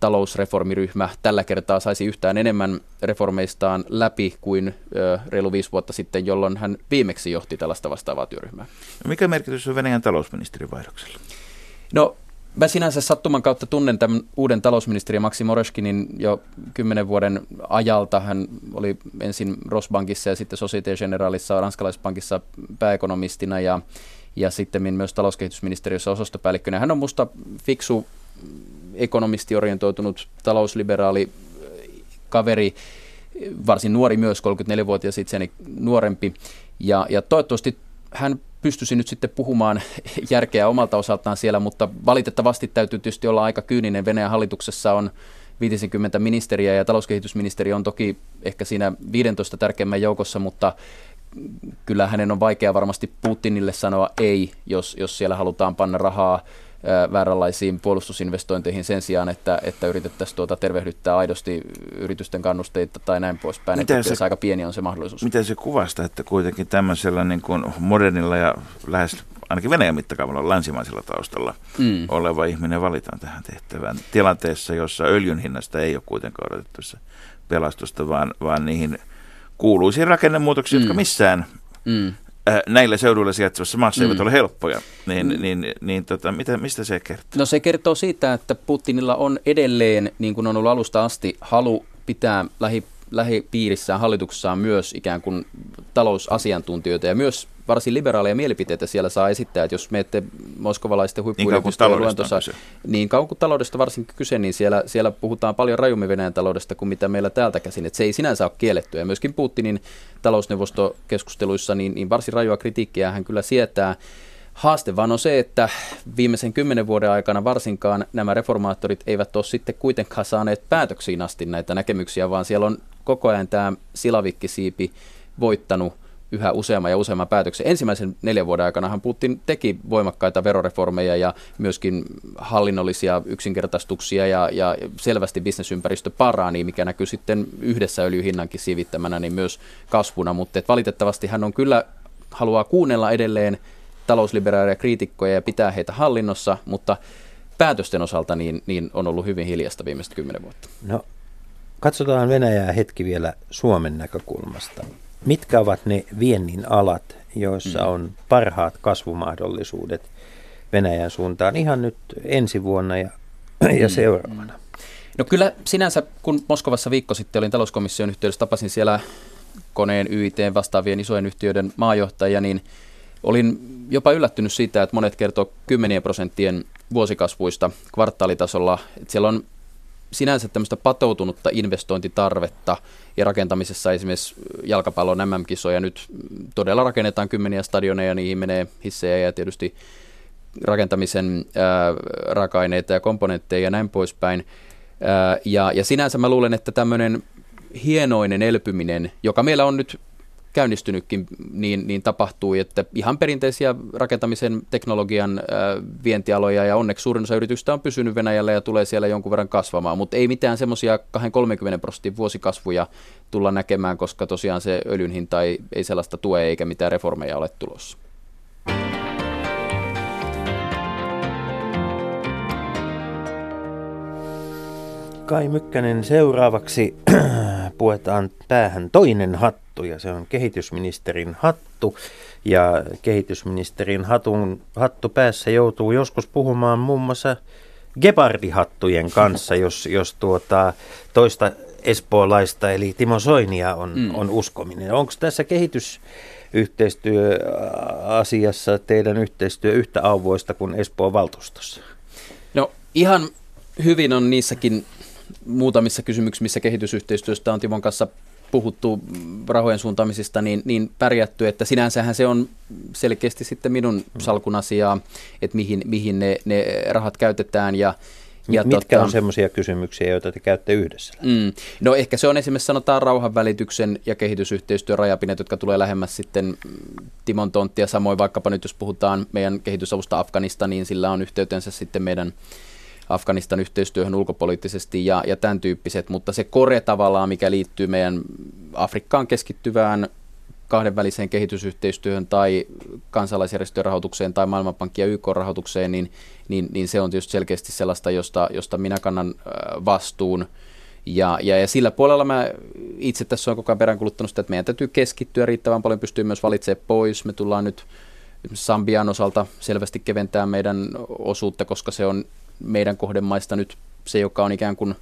talousreformiryhmä tällä kertaa saisi yhtään enemmän reformeistaan läpi kuin ö, reilu viisi vuotta sitten, jolloin hän viimeksi johti tällaista vastaavaa työryhmää. No mikä merkitys on Venäjän talousministerin vaihdoksella? No Mä sinänsä sattuman kautta tunnen tämän uuden talousministeri Maxi Moreskinin jo kymmenen vuoden ajalta. Hän oli ensin Rosbankissa ja sitten Societe Generalissa ranskalaispankissa pääekonomistina ja, ja sitten myös talouskehitysministeriössä osastopäällikkönä. Hän on musta fiksu ekonomistiorientoitunut talousliberaali kaveri, varsin nuori myös, 34-vuotias itseäni nuorempi. Ja, ja toivottavasti hän pystyisi nyt sitten puhumaan järkeä omalta osaltaan siellä, mutta valitettavasti täytyy tietysti olla aika kyyninen. Venäjän hallituksessa on 50 ministeriä ja talouskehitysministeri on toki ehkä siinä 15 tärkeimmän joukossa, mutta kyllä hänen on vaikea varmasti Putinille sanoa ei, jos, jos siellä halutaan panna rahaa vääränlaisiin puolustusinvestointeihin sen sijaan, että, että yritettäisiin tuota tervehdyttää aidosti yritysten kannusteita tai näin poispäin. Miten että se, aika pieni on se mahdollisuus. Miten se kuvasta, että kuitenkin tämmöisellä niin kuin modernilla ja lähes ainakin Venäjän mittakaavalla länsimaisella taustalla mm. oleva ihminen valitaan tähän tehtävään tilanteessa, jossa öljyn hinnasta ei ole kuitenkaan odotettu pelastusta, vaan, vaan niihin kuuluisiin rakennemuutoksiin, mm. jotka missään mm. Äh, näillä seuduilla sijaitsevassa maassa mm. eivät ole helppoja, niin, mm. niin, niin, niin tota, mitä, mistä se kertoo? No se kertoo siitä, että Putinilla on edelleen, niin kuin on ollut alusta asti, halu pitää lähi, lähipiirissään, hallituksessaan myös ikään kuin talousasiantuntijoita ja myös varsin liberaaleja mielipiteitä siellä saa esittää, että jos menette moskovalaisten huippuyliopistojen niin luentossa, niin kauan kuin taloudesta varsinkin kyse, niin siellä, siellä puhutaan paljon rajummin Venäjän taloudesta kuin mitä meillä täältä käsin, että se ei sinänsä ole kielletty, ja myöskin Putinin talousneuvostokeskusteluissa niin, niin varsin rajua kritiikkiä hän kyllä sietää, Haaste vaan on se, että viimeisen kymmenen vuoden aikana varsinkaan nämä reformaattorit eivät ole sitten kuitenkaan saaneet päätöksiin asti näitä näkemyksiä, vaan siellä on koko ajan tämä silavikkisiipi voittanut yhä useamman ja useamman päätöksen. Ensimmäisen neljän vuoden aikana Putin teki voimakkaita veroreformeja ja myöskin hallinnollisia yksinkertaistuksia ja, ja selvästi bisnesympäristö parani, mikä näkyy sitten yhdessä öljyhinnankin siivittämänä, niin myös kasvuna, mutta valitettavasti hän on kyllä haluaa kuunnella edelleen talousliberaaleja kriitikkoja ja pitää heitä hallinnossa, mutta päätösten osalta niin, niin on ollut hyvin hiljasta viimeiset kymmenen vuotta. No, katsotaan Venäjää hetki vielä Suomen näkökulmasta. Mitkä ovat ne viennin alat, joissa mm. on parhaat kasvumahdollisuudet Venäjän suuntaan ihan nyt ensi vuonna ja, ja mm. seuraavana? No kyllä sinänsä, kun Moskovassa viikko sitten olin talouskomission yhteydessä, tapasin siellä koneen YIT vastaavien isojen yhtiöiden maajohtajia, niin olin jopa yllättynyt siitä, että monet kertoo kymmenien prosenttien vuosikasvuista kvartaalitasolla. Että siellä on sinänsä tämmöistä patoutunutta investointitarvetta ja rakentamisessa esimerkiksi jalkapallon MM-kisoja nyt todella rakennetaan kymmeniä stadioneja, niihin menee hissejä ja tietysti rakentamisen ää, raaka-aineita ja komponentteja ja näin poispäin. Ää, ja, ja sinänsä mä luulen, että tämmöinen hienoinen elpyminen, joka meillä on nyt käynnistynytkin, niin, niin tapahtuu, että ihan perinteisiä rakentamisen teknologian äh, vientialoja ja onneksi suurin osa yrityksistä on pysynyt Venäjällä ja tulee siellä jonkun verran kasvamaan, mutta ei mitään semmoisia 2-30 prosentin vuosikasvuja tulla näkemään, koska tosiaan se öljyn hinta ei, ei sellaista tue eikä mitään reformeja ole tulossa. Kai Mykkänen seuraavaksi puetaan päähän toinen hattu ja se on kehitysministerin hattu. Ja kehitysministerin hatun, hattu päässä joutuu joskus puhumaan muun muassa gepardihattujen kanssa, jos, jos tuota, toista espoolaista eli Timo Soinia on, mm. on uskominen. Onko tässä kehitysyhteistyöasiassa teidän yhteistyö yhtä auvoista kuin Espoon valtuustossa? No ihan hyvin on niissäkin muutamissa kysymyksissä, missä kehitysyhteistyöstä on Timon kanssa puhuttu rahojen suuntaamisista, niin, niin pärjätty, että sinänsähän se on selkeästi sitten minun salkun asiaa, että mihin, mihin ne, ne rahat käytetään ja ja Mitkä tota, on semmoisia kysymyksiä, joita te käytte yhdessä? Mm, no ehkä se on esimerkiksi sanotaan rauhanvälityksen ja kehitysyhteistyön rajapinet, jotka tulee lähemmäs sitten Timon tonttia. Samoin vaikkapa nyt jos puhutaan meidän kehitysavusta Afganistaniin, niin sillä on yhteytensä sitten meidän Afganistan yhteistyöhön ulkopoliittisesti ja, ja tämän tyyppiset, mutta se kore tavallaan, mikä liittyy meidän Afrikkaan keskittyvään kahdenväliseen kehitysyhteistyöhön tai kansalaisjärjestöjen rahoitukseen tai Maailmanpankki- ja YK-rahoitukseen, niin, niin, niin se on tietysti selkeästi sellaista, josta, josta minä kannan vastuun. Ja, ja, ja sillä puolella mä itse tässä on koko ajan peräänkuluttanut sitä, että meidän täytyy keskittyä riittävän paljon, pystyy myös valitsemaan pois. Me tullaan nyt Sambian osalta selvästi keventää meidän osuutta, koska se on meidän kohdemaista nyt se, joka on ikään kuin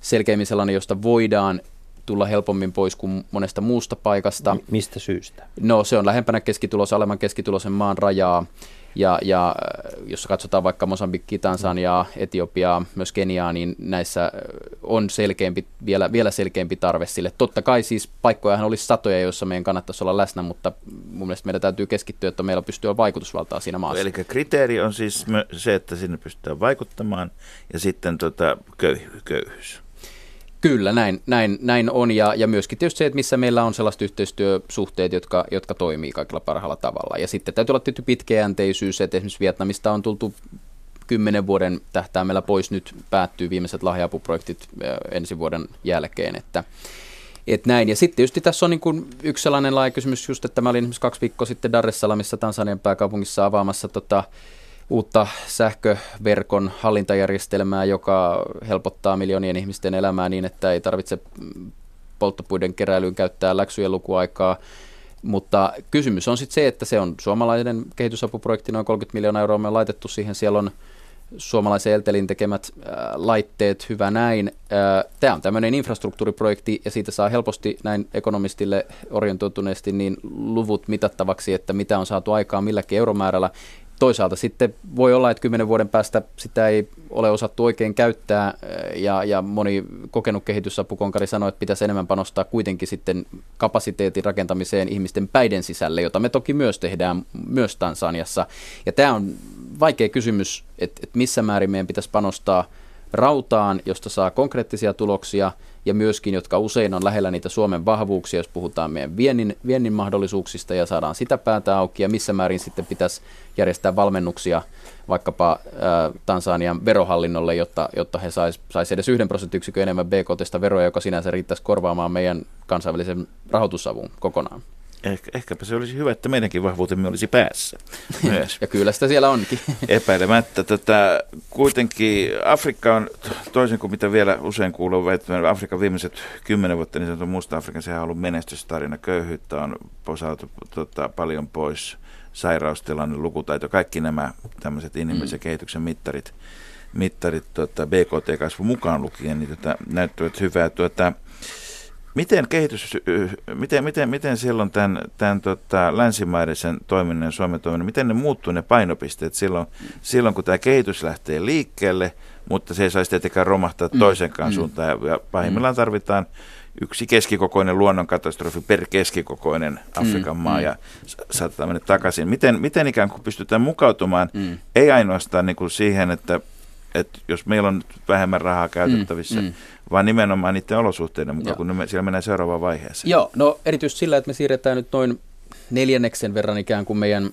selkeämmin sellainen, josta voidaan tulla helpommin pois kuin monesta muusta paikasta. Mistä syystä? No se on lähempänä keskitulos, alemman keskitulosen maan rajaa. Ja, ja äh, jos katsotaan vaikka Mosambikki, Tansaniaa, Etiopiaa, myös Keniaa, niin näissä äh, on selkeämpi, vielä, vielä selkeämpi tarve sille. Totta kai siis paikkojahan olisi satoja, joissa meidän kannattaisi olla läsnä, mutta mun mielestä meidän täytyy keskittyä, että meillä pystyy vaikutusvaltaa siinä maassa. Eli kriteeri on siis se, että sinne pystytään vaikuttamaan ja sitten tota, köyhyys. Kyllä, näin, näin, näin on. Ja, ja myöskin tietysti se, että missä meillä on sellaiset yhteistyösuhteet, jotka, jotka toimii kaikilla parhaalla tavalla. Ja sitten täytyy olla tietty pitkäjänteisyys, että esimerkiksi Vietnamista on tultu kymmenen vuoden tähtäimellä pois. Nyt päättyy viimeiset lahjapuprojektit ensi vuoden jälkeen, että et näin. Ja sitten tietysti tässä on niin kuin yksi sellainen laaja kysymys just, että mä olin esimerkiksi kaksi viikkoa sitten Dar es Salaamissa Tansanian pääkaupungissa avaamassa tota, uutta sähköverkon hallintajärjestelmää, joka helpottaa miljoonien ihmisten elämää niin, että ei tarvitse polttopuiden keräilyyn käyttää läksyjen lukuaikaa. Mutta kysymys on sitten se, että se on suomalainen kehitysapuprojekti, noin 30 miljoonaa euroa me on laitettu siihen. Siellä on suomalaisen Eltelin tekemät äh, laitteet, hyvä näin. Äh, Tämä on tämmöinen infrastruktuuriprojekti ja siitä saa helposti näin ekonomistille orientoituneesti niin luvut mitattavaksi, että mitä on saatu aikaa milläkin euromäärällä. Toisaalta sitten voi olla, että kymmenen vuoden päästä sitä ei ole osattu oikein käyttää ja, ja moni kokenut kehitysapukonkari sanoi, että pitäisi enemmän panostaa kuitenkin sitten kapasiteetin rakentamiseen ihmisten päiden sisälle, jota me toki myös tehdään myös Tansaniassa. Ja tämä on vaikea kysymys, että, että missä määrin meidän pitäisi panostaa rautaan, josta saa konkreettisia tuloksia, ja myöskin, jotka usein on lähellä niitä Suomen vahvuuksia, jos puhutaan meidän viennin, viennin mahdollisuuksista ja saadaan sitä päätä auki ja missä määrin sitten pitäisi järjestää valmennuksia vaikkapa äh, Tansanian verohallinnolle, jotta, jotta he saisivat sais edes yhden prosenttiyksikön enemmän BKTstä veroja, joka sinänsä riittäisi korvaamaan meidän kansainvälisen rahoitusavun kokonaan. Ehkä, ehkäpä se olisi hyvä, että meidänkin vahvuutemme olisi päässä myös. ja kyllä sitä siellä onkin. Epäilemättä. Tätä, kuitenkin Afrikka on, toisin kuin mitä vielä usein kuuluu väittämään, Afrikan viimeiset kymmenen vuotta, niin sanottu Musta Afrikan, sehän on ollut menestystarina. Köyhyyttä on posautu tota, paljon pois, sairaustilanne, lukutaito, kaikki nämä tämmöiset inhimillisen mm. kehityksen mittarit, mittarit tota, BKT-kasvu mukaan lukien, niin tota, näyttävät hyvää. Tuota, Miten kehitys, miten, miten, miten silloin tämän, tämän tota, länsimaiden toiminnan ja Suomen toiminnan, miten ne muuttuu ne painopisteet silloin, silloin, kun tämä kehitys lähtee liikkeelle, mutta se ei saisi tietenkään romahtaa mm. toisenkaan mm. suuntaan. Ja, pahimmillaan mm. tarvitaan yksi keskikokoinen luonnonkatastrofi per keskikokoinen Afrikan mm, maa mm. ja saatetaan mennä takaisin. Miten, miten ikään kuin pystytään mukautumaan, mm. ei ainoastaan niin kuin siihen, että, että jos meillä on vähemmän rahaa käytettävissä, mm, mm vaan nimenomaan niiden olosuhteiden mukaan, Joo. kun me, siellä mennään seuraavaan vaiheeseen. Joo, no erityisesti sillä, että me siirretään nyt noin neljänneksen verran ikään kuin meidän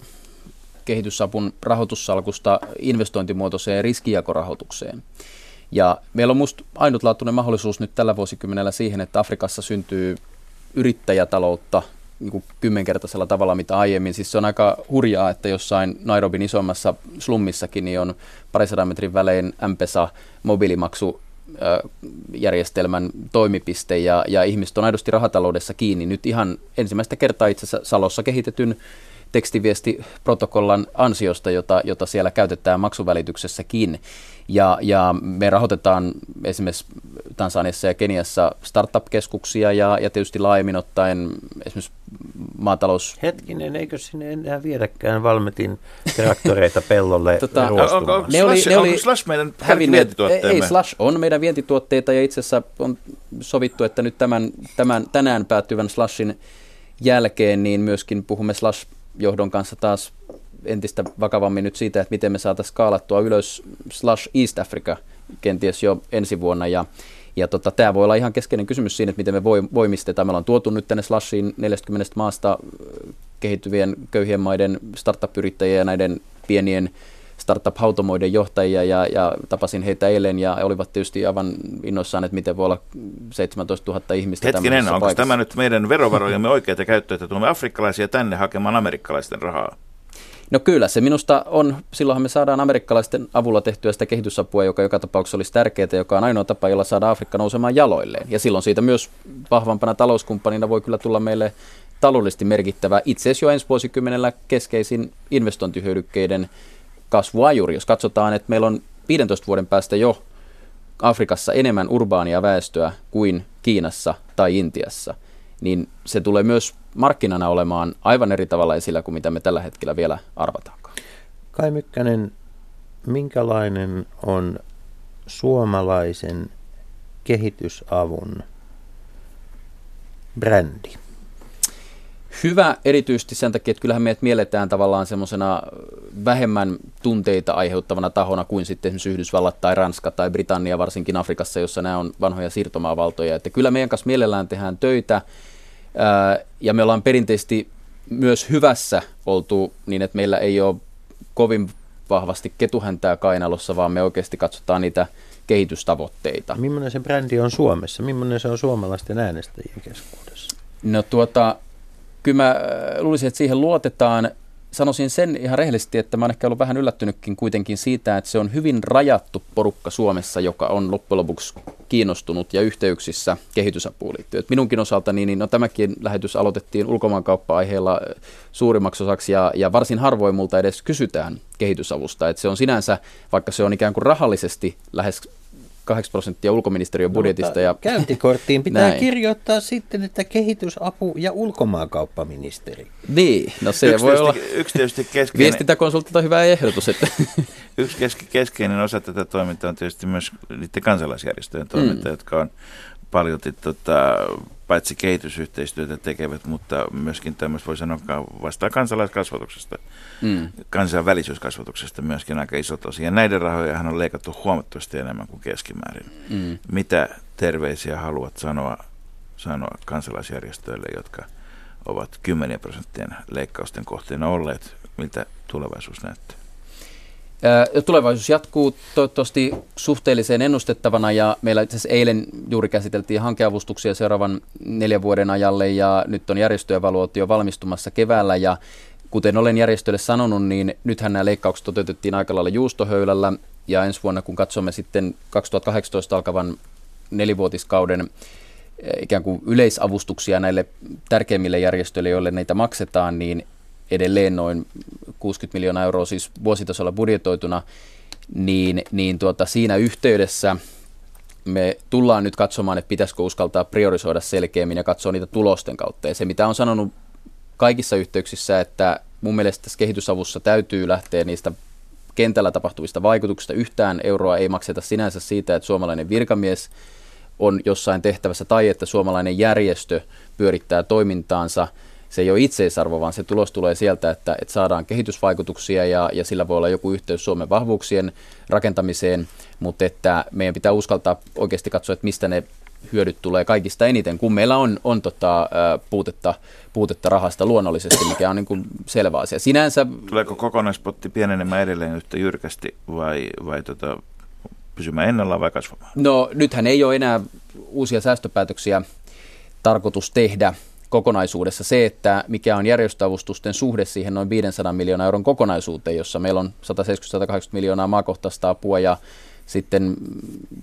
kehitysapun rahoitussalkusta investointimuotoiseen riskijakorahoitukseen. Ja meillä on minusta ainutlaatuinen mahdollisuus nyt tällä vuosikymmenellä siihen, että Afrikassa syntyy yrittäjätaloutta niin kuin kymmenkertaisella tavalla mitä aiemmin. Siis se on aika hurjaa, että jossain Nairobin isommassa slummissakin niin on parisadan metrin välein M-Pesa mobiilimaksu järjestelmän toimipiste ja, ja ihmiset on aidosti rahataloudessa kiinni. Nyt ihan ensimmäistä kertaa itse asiassa Salossa kehitetyn tekstiviestiprotokollan ansiosta, jota, jota siellä käytetään maksuvälityksessäkin. Ja, ja me rahoitetaan esimerkiksi Tansaniassa ja Keniassa startup-keskuksia ja, ja tietysti laajemmin ottaen esimerkiksi maatalous... Hetkinen, eikö sinne enää viedäkään Valmetin traktoreita pellolle tota, onko, onko, ne oli, ne oli onko Slash meidän vientituotteemme? Ei, Slash on meidän vientituotteita ja itse asiassa on sovittu, että nyt tämän, tämän tänään päättyvän Slashin jälkeen niin myöskin puhumme Slash johdon kanssa taas entistä vakavammin nyt siitä, että miten me saataisiin skaalattua ylös slash East Africa kenties jo ensi vuonna. Ja, ja tota, tämä voi olla ihan keskeinen kysymys siinä, että miten me voimistetaan. Me ollaan tuotu nyt tänne Slashiin 40 maasta kehittyvien köyhien maiden startup-yrittäjiä ja näiden pienien startup-hautomoiden johtajia ja, ja tapasin heitä eilen ja olivat tietysti aivan innoissaan, että miten voi olla 17 000 ihmistä Hetkinen, onko paikassa. tämä nyt meidän verovarojemme oikeita käyttöä, että tuomme afrikkalaisia tänne hakemaan amerikkalaisten rahaa? No kyllä, se minusta on, silloinhan me saadaan amerikkalaisten avulla tehtyä sitä kehitysapua, joka joka tapauksessa olisi tärkeää, joka on ainoa tapa, jolla saada Afrikka nousemaan jaloilleen. Ja silloin siitä myös vahvampana talouskumppanina voi kyllä tulla meille taloudellisesti merkittävä, itse asiassa jo ensi vuosikymmenellä keskeisin investointihyödykkeiden kasvuajuri. Jos katsotaan, että meillä on 15 vuoden päästä jo Afrikassa enemmän urbaania väestöä kuin Kiinassa tai Intiassa, niin se tulee myös markkinana olemaan aivan eri tavalla esillä kuin mitä me tällä hetkellä vielä arvataankaan. Kai Mykkänen, minkälainen on suomalaisen kehitysavun brändi? Hyvä erityisesti sen takia, että kyllähän meidät mielletään tavallaan semmoisena vähemmän tunteita aiheuttavana tahona kuin sitten esimerkiksi Yhdysvallat tai Ranska tai Britannia, varsinkin Afrikassa, jossa nämä on vanhoja siirtomaavaltoja. Että kyllä meidän kanssa mielellään tehdään töitä ja me ollaan perinteisesti myös hyvässä oltu niin, että meillä ei ole kovin vahvasti ketuhäntää kainalossa, vaan me oikeasti katsotaan niitä kehitystavoitteita. Millainen se brändi on Suomessa? Millainen se on suomalaisten äänestäjien keskuudessa? No tuota, kyllä mä luulisin, että siihen luotetaan sanoisin sen ihan rehellisesti, että mä oon ehkä ollut vähän yllättynytkin kuitenkin siitä, että se on hyvin rajattu porukka Suomessa, joka on loppujen lopuksi kiinnostunut ja yhteyksissä kehitysapuun liittyen. Et minunkin osaltani, niin no tämäkin lähetys aloitettiin ulkomaankauppa-aiheella suurimmaksi osaksi ja, ja varsin harvoin multa edes kysytään kehitysavusta. Et se on sinänsä, vaikka se on ikään kuin rahallisesti lähes 8 prosenttia ulkoministeriön no, budjetista. Ja käyntikorttiin pitää näin. kirjoittaa sitten, että kehitysapu ja ulkomaankauppaministeri. Niin, no se yksi voi tietysti, olla. Yksi tietysti keskeinen. Viestintäkonsultilta hyvä ehdotus. Että. yksi keske, keskeinen osa tätä toimintaa on tietysti myös niiden kansalaisjärjestöjen toiminta, mm. jotka on paljon tota, paitsi kehitysyhteistyötä tekevät, mutta myöskin tämmöistä voi sanoa vastaa kansalaiskasvatuksesta, mm. kansainvälisyyskasvatuksesta myöskin aika iso tosi. Ja näiden rahoja on leikattu huomattavasti enemmän kuin keskimäärin. Mm. Mitä terveisiä haluat sanoa, sanoa kansalaisjärjestöille, jotka ovat kymmenien prosenttien leikkausten kohteena olleet, miltä tulevaisuus näyttää? Tulevaisuus jatkuu toivottavasti suhteellisen ennustettavana ja meillä itse asiassa eilen juuri käsiteltiin hankeavustuksia seuraavan neljän vuoden ajalle ja nyt on järjestöevaluaatio valmistumassa keväällä ja kuten olen järjestöille sanonut, niin nythän nämä leikkaukset toteutettiin aika lailla juustohöylällä ja ensi vuonna kun katsomme sitten 2018 alkavan nelivuotiskauden ikään kuin yleisavustuksia näille tärkeimmille järjestöille, joille niitä maksetaan, niin edelleen noin 60 miljoonaa euroa siis vuositasolla budjetoituna, niin, niin tuota, siinä yhteydessä me tullaan nyt katsomaan, että pitäisikö uskaltaa priorisoida selkeämmin ja katsoa niitä tulosten kautta. Ja se, mitä on sanonut kaikissa yhteyksissä, että mun mielestä tässä kehitysavussa täytyy lähteä niistä kentällä tapahtuvista vaikutuksista. Yhtään euroa ei makseta sinänsä siitä, että suomalainen virkamies on jossain tehtävässä tai että suomalainen järjestö pyörittää toimintaansa – se ei ole itseisarvo, vaan se tulos tulee sieltä, että, että saadaan kehitysvaikutuksia ja, ja sillä voi olla joku yhteys Suomen vahvuuksien rakentamiseen, mutta että meidän pitää uskaltaa oikeasti katsoa, että mistä ne hyödyt tulee kaikista eniten, kun meillä on, on tota, puutetta, puutetta rahasta luonnollisesti, mikä on niin kuin selvä asia. Sinänsä... Tuleeko kokonaispotti pienenemään edelleen yhtä jyrkästi vai, vai tota, pysymään ennallaan vai kasvamaan? No nythän ei ole enää uusia säästöpäätöksiä tarkoitus tehdä kokonaisuudessa. Se, että mikä on järjestöavustusten suhde siihen noin 500 miljoonaa euron kokonaisuuteen, jossa meillä on 170-180 miljoonaa maakohtaista apua ja sitten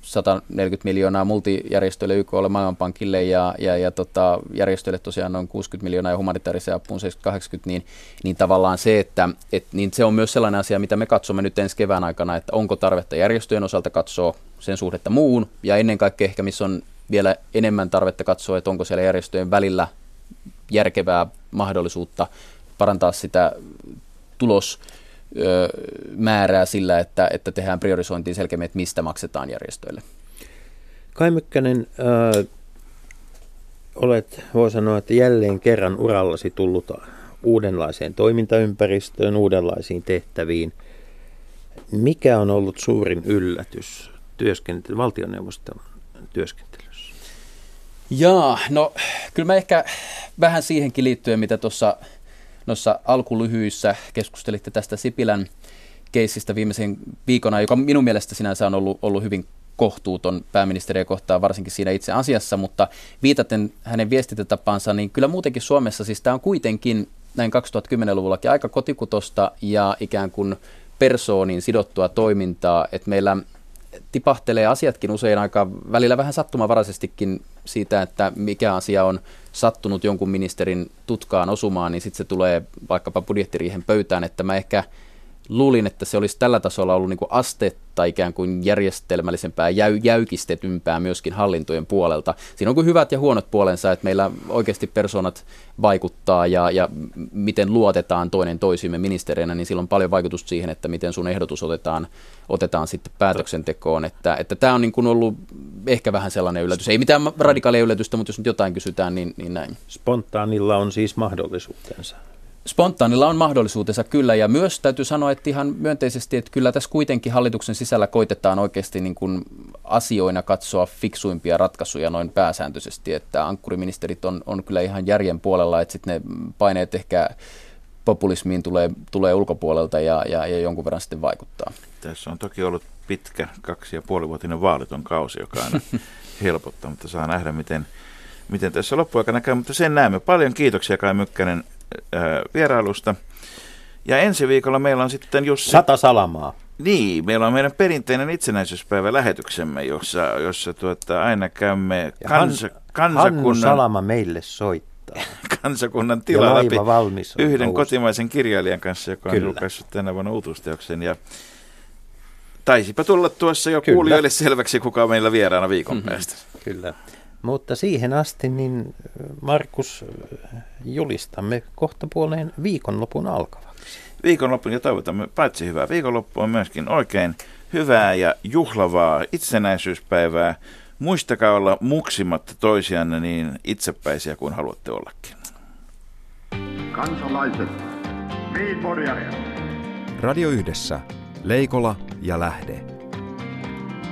140 miljoonaa multijärjestöille, YKlle, Maailmanpankille ja, ja, ja tota, järjestöille tosiaan noin 60 miljoonaa ja humanitaariseen apuun 70-80, niin, niin tavallaan se, että et, niin se on myös sellainen asia, mitä me katsomme nyt ensi kevään aikana, että onko tarvetta järjestöjen osalta katsoa sen suhdetta muun ja ennen kaikkea ehkä missä on vielä enemmän tarvetta katsoa, että onko siellä järjestöjen välillä järkevää mahdollisuutta parantaa sitä tulosmäärää sillä, että, että tehdään priorisointiin selkeämmin, että mistä maksetaan järjestöille. Kai Mykkänen, äh, olet, voi sanoa, että jälleen kerran urallasi tullut uudenlaiseen toimintaympäristöön, uudenlaisiin tehtäviin. Mikä on ollut suurin yllätys työskentely, valtioneuvoston työskentelyssä? Jaa, no kyllä mä ehkä vähän siihenkin liittyen, mitä tuossa noissa alkulyhyissä keskustelitte tästä Sipilän keissistä viimeisen viikona, joka minun mielestä sinänsä on ollut, ollut hyvin kohtuuton pääministeriä kohtaan, varsinkin siinä itse asiassa, mutta viitaten hänen viestintätapaansa, niin kyllä muutenkin Suomessa, siis tämä on kuitenkin näin 2010-luvullakin aika kotikutosta ja ikään kuin persooniin sidottua toimintaa, että meillä tipahtelee asiatkin usein aika välillä vähän sattumavaraisestikin siitä, että mikä asia on sattunut jonkun ministerin tutkaan osumaan, niin sitten se tulee vaikkapa budjettiriihen pöytään, että mä ehkä luulin, että se olisi tällä tasolla ollut niin kuin astetta ikään kuin järjestelmällisempää, jäy, jäykistetympää myöskin hallintojen puolelta. Siinä on kuin hyvät ja huonot puolensa, että meillä oikeasti persoonat vaikuttaa ja, ja miten luotetaan toinen toisimme ministereinä, niin sillä on paljon vaikutusta siihen, että miten sun ehdotus otetaan, otetaan sitten päätöksentekoon. Että, että tämä on niin kuin ollut ehkä vähän sellainen yllätys. Ei mitään radikaalia yllätystä, mutta jos nyt jotain kysytään, niin, niin näin. Spontaanilla on siis mahdollisuutensa. Spontaanilla on mahdollisuutensa kyllä, ja myös täytyy sanoa, että ihan myönteisesti, että kyllä tässä kuitenkin hallituksen sisällä koitetaan oikeasti niin kuin asioina katsoa fiksuimpia ratkaisuja noin pääsääntöisesti, että ankkuriministerit on, on kyllä ihan järjen puolella, että sitten ne paineet ehkä populismiin tulee, tulee ulkopuolelta ja, ja, ja jonkun verran sitten vaikuttaa. Tässä on toki ollut pitkä kaksi ja puolivuotinen vaaliton kausi, joka aina helpottaa, mutta saa nähdä, miten, miten tässä loppuaikana käy, mutta sen näemme. Paljon kiitoksia Kai Mykkänen vierailusta. Ja ensi viikolla meillä on sitten Jussi... Sata salamaa. Niin, meillä on meidän perinteinen itsenäisyyspäivä lähetyksemme, jossa, jossa tuota, aina käymme kansa, kansakunnan... Hannu Salama meille soittaa. kansakunnan tila läpi yhden nousi. kotimaisen kirjailijan kanssa, joka on Kyllä. julkaissut tänä vuonna uutuusteoksen. Ja taisipa tulla tuossa jo Kyllä. kuulijoille selväksi, kuka on meillä vieraana viikon mm-hmm. päästä. Kyllä. Mutta siihen asti, niin Markus, julistamme kohta puoleen viikonlopun alkavaksi. Viikonlopun ja toivotamme paitsi hyvää viikonloppua myöskin oikein hyvää ja juhlavaa itsenäisyyspäivää muistakaa olla muksimatta toisianne niin itsepäisiä kuin haluatte ollakin. Kansalaiset. Radio Yhdessä, Leikola ja Lähde.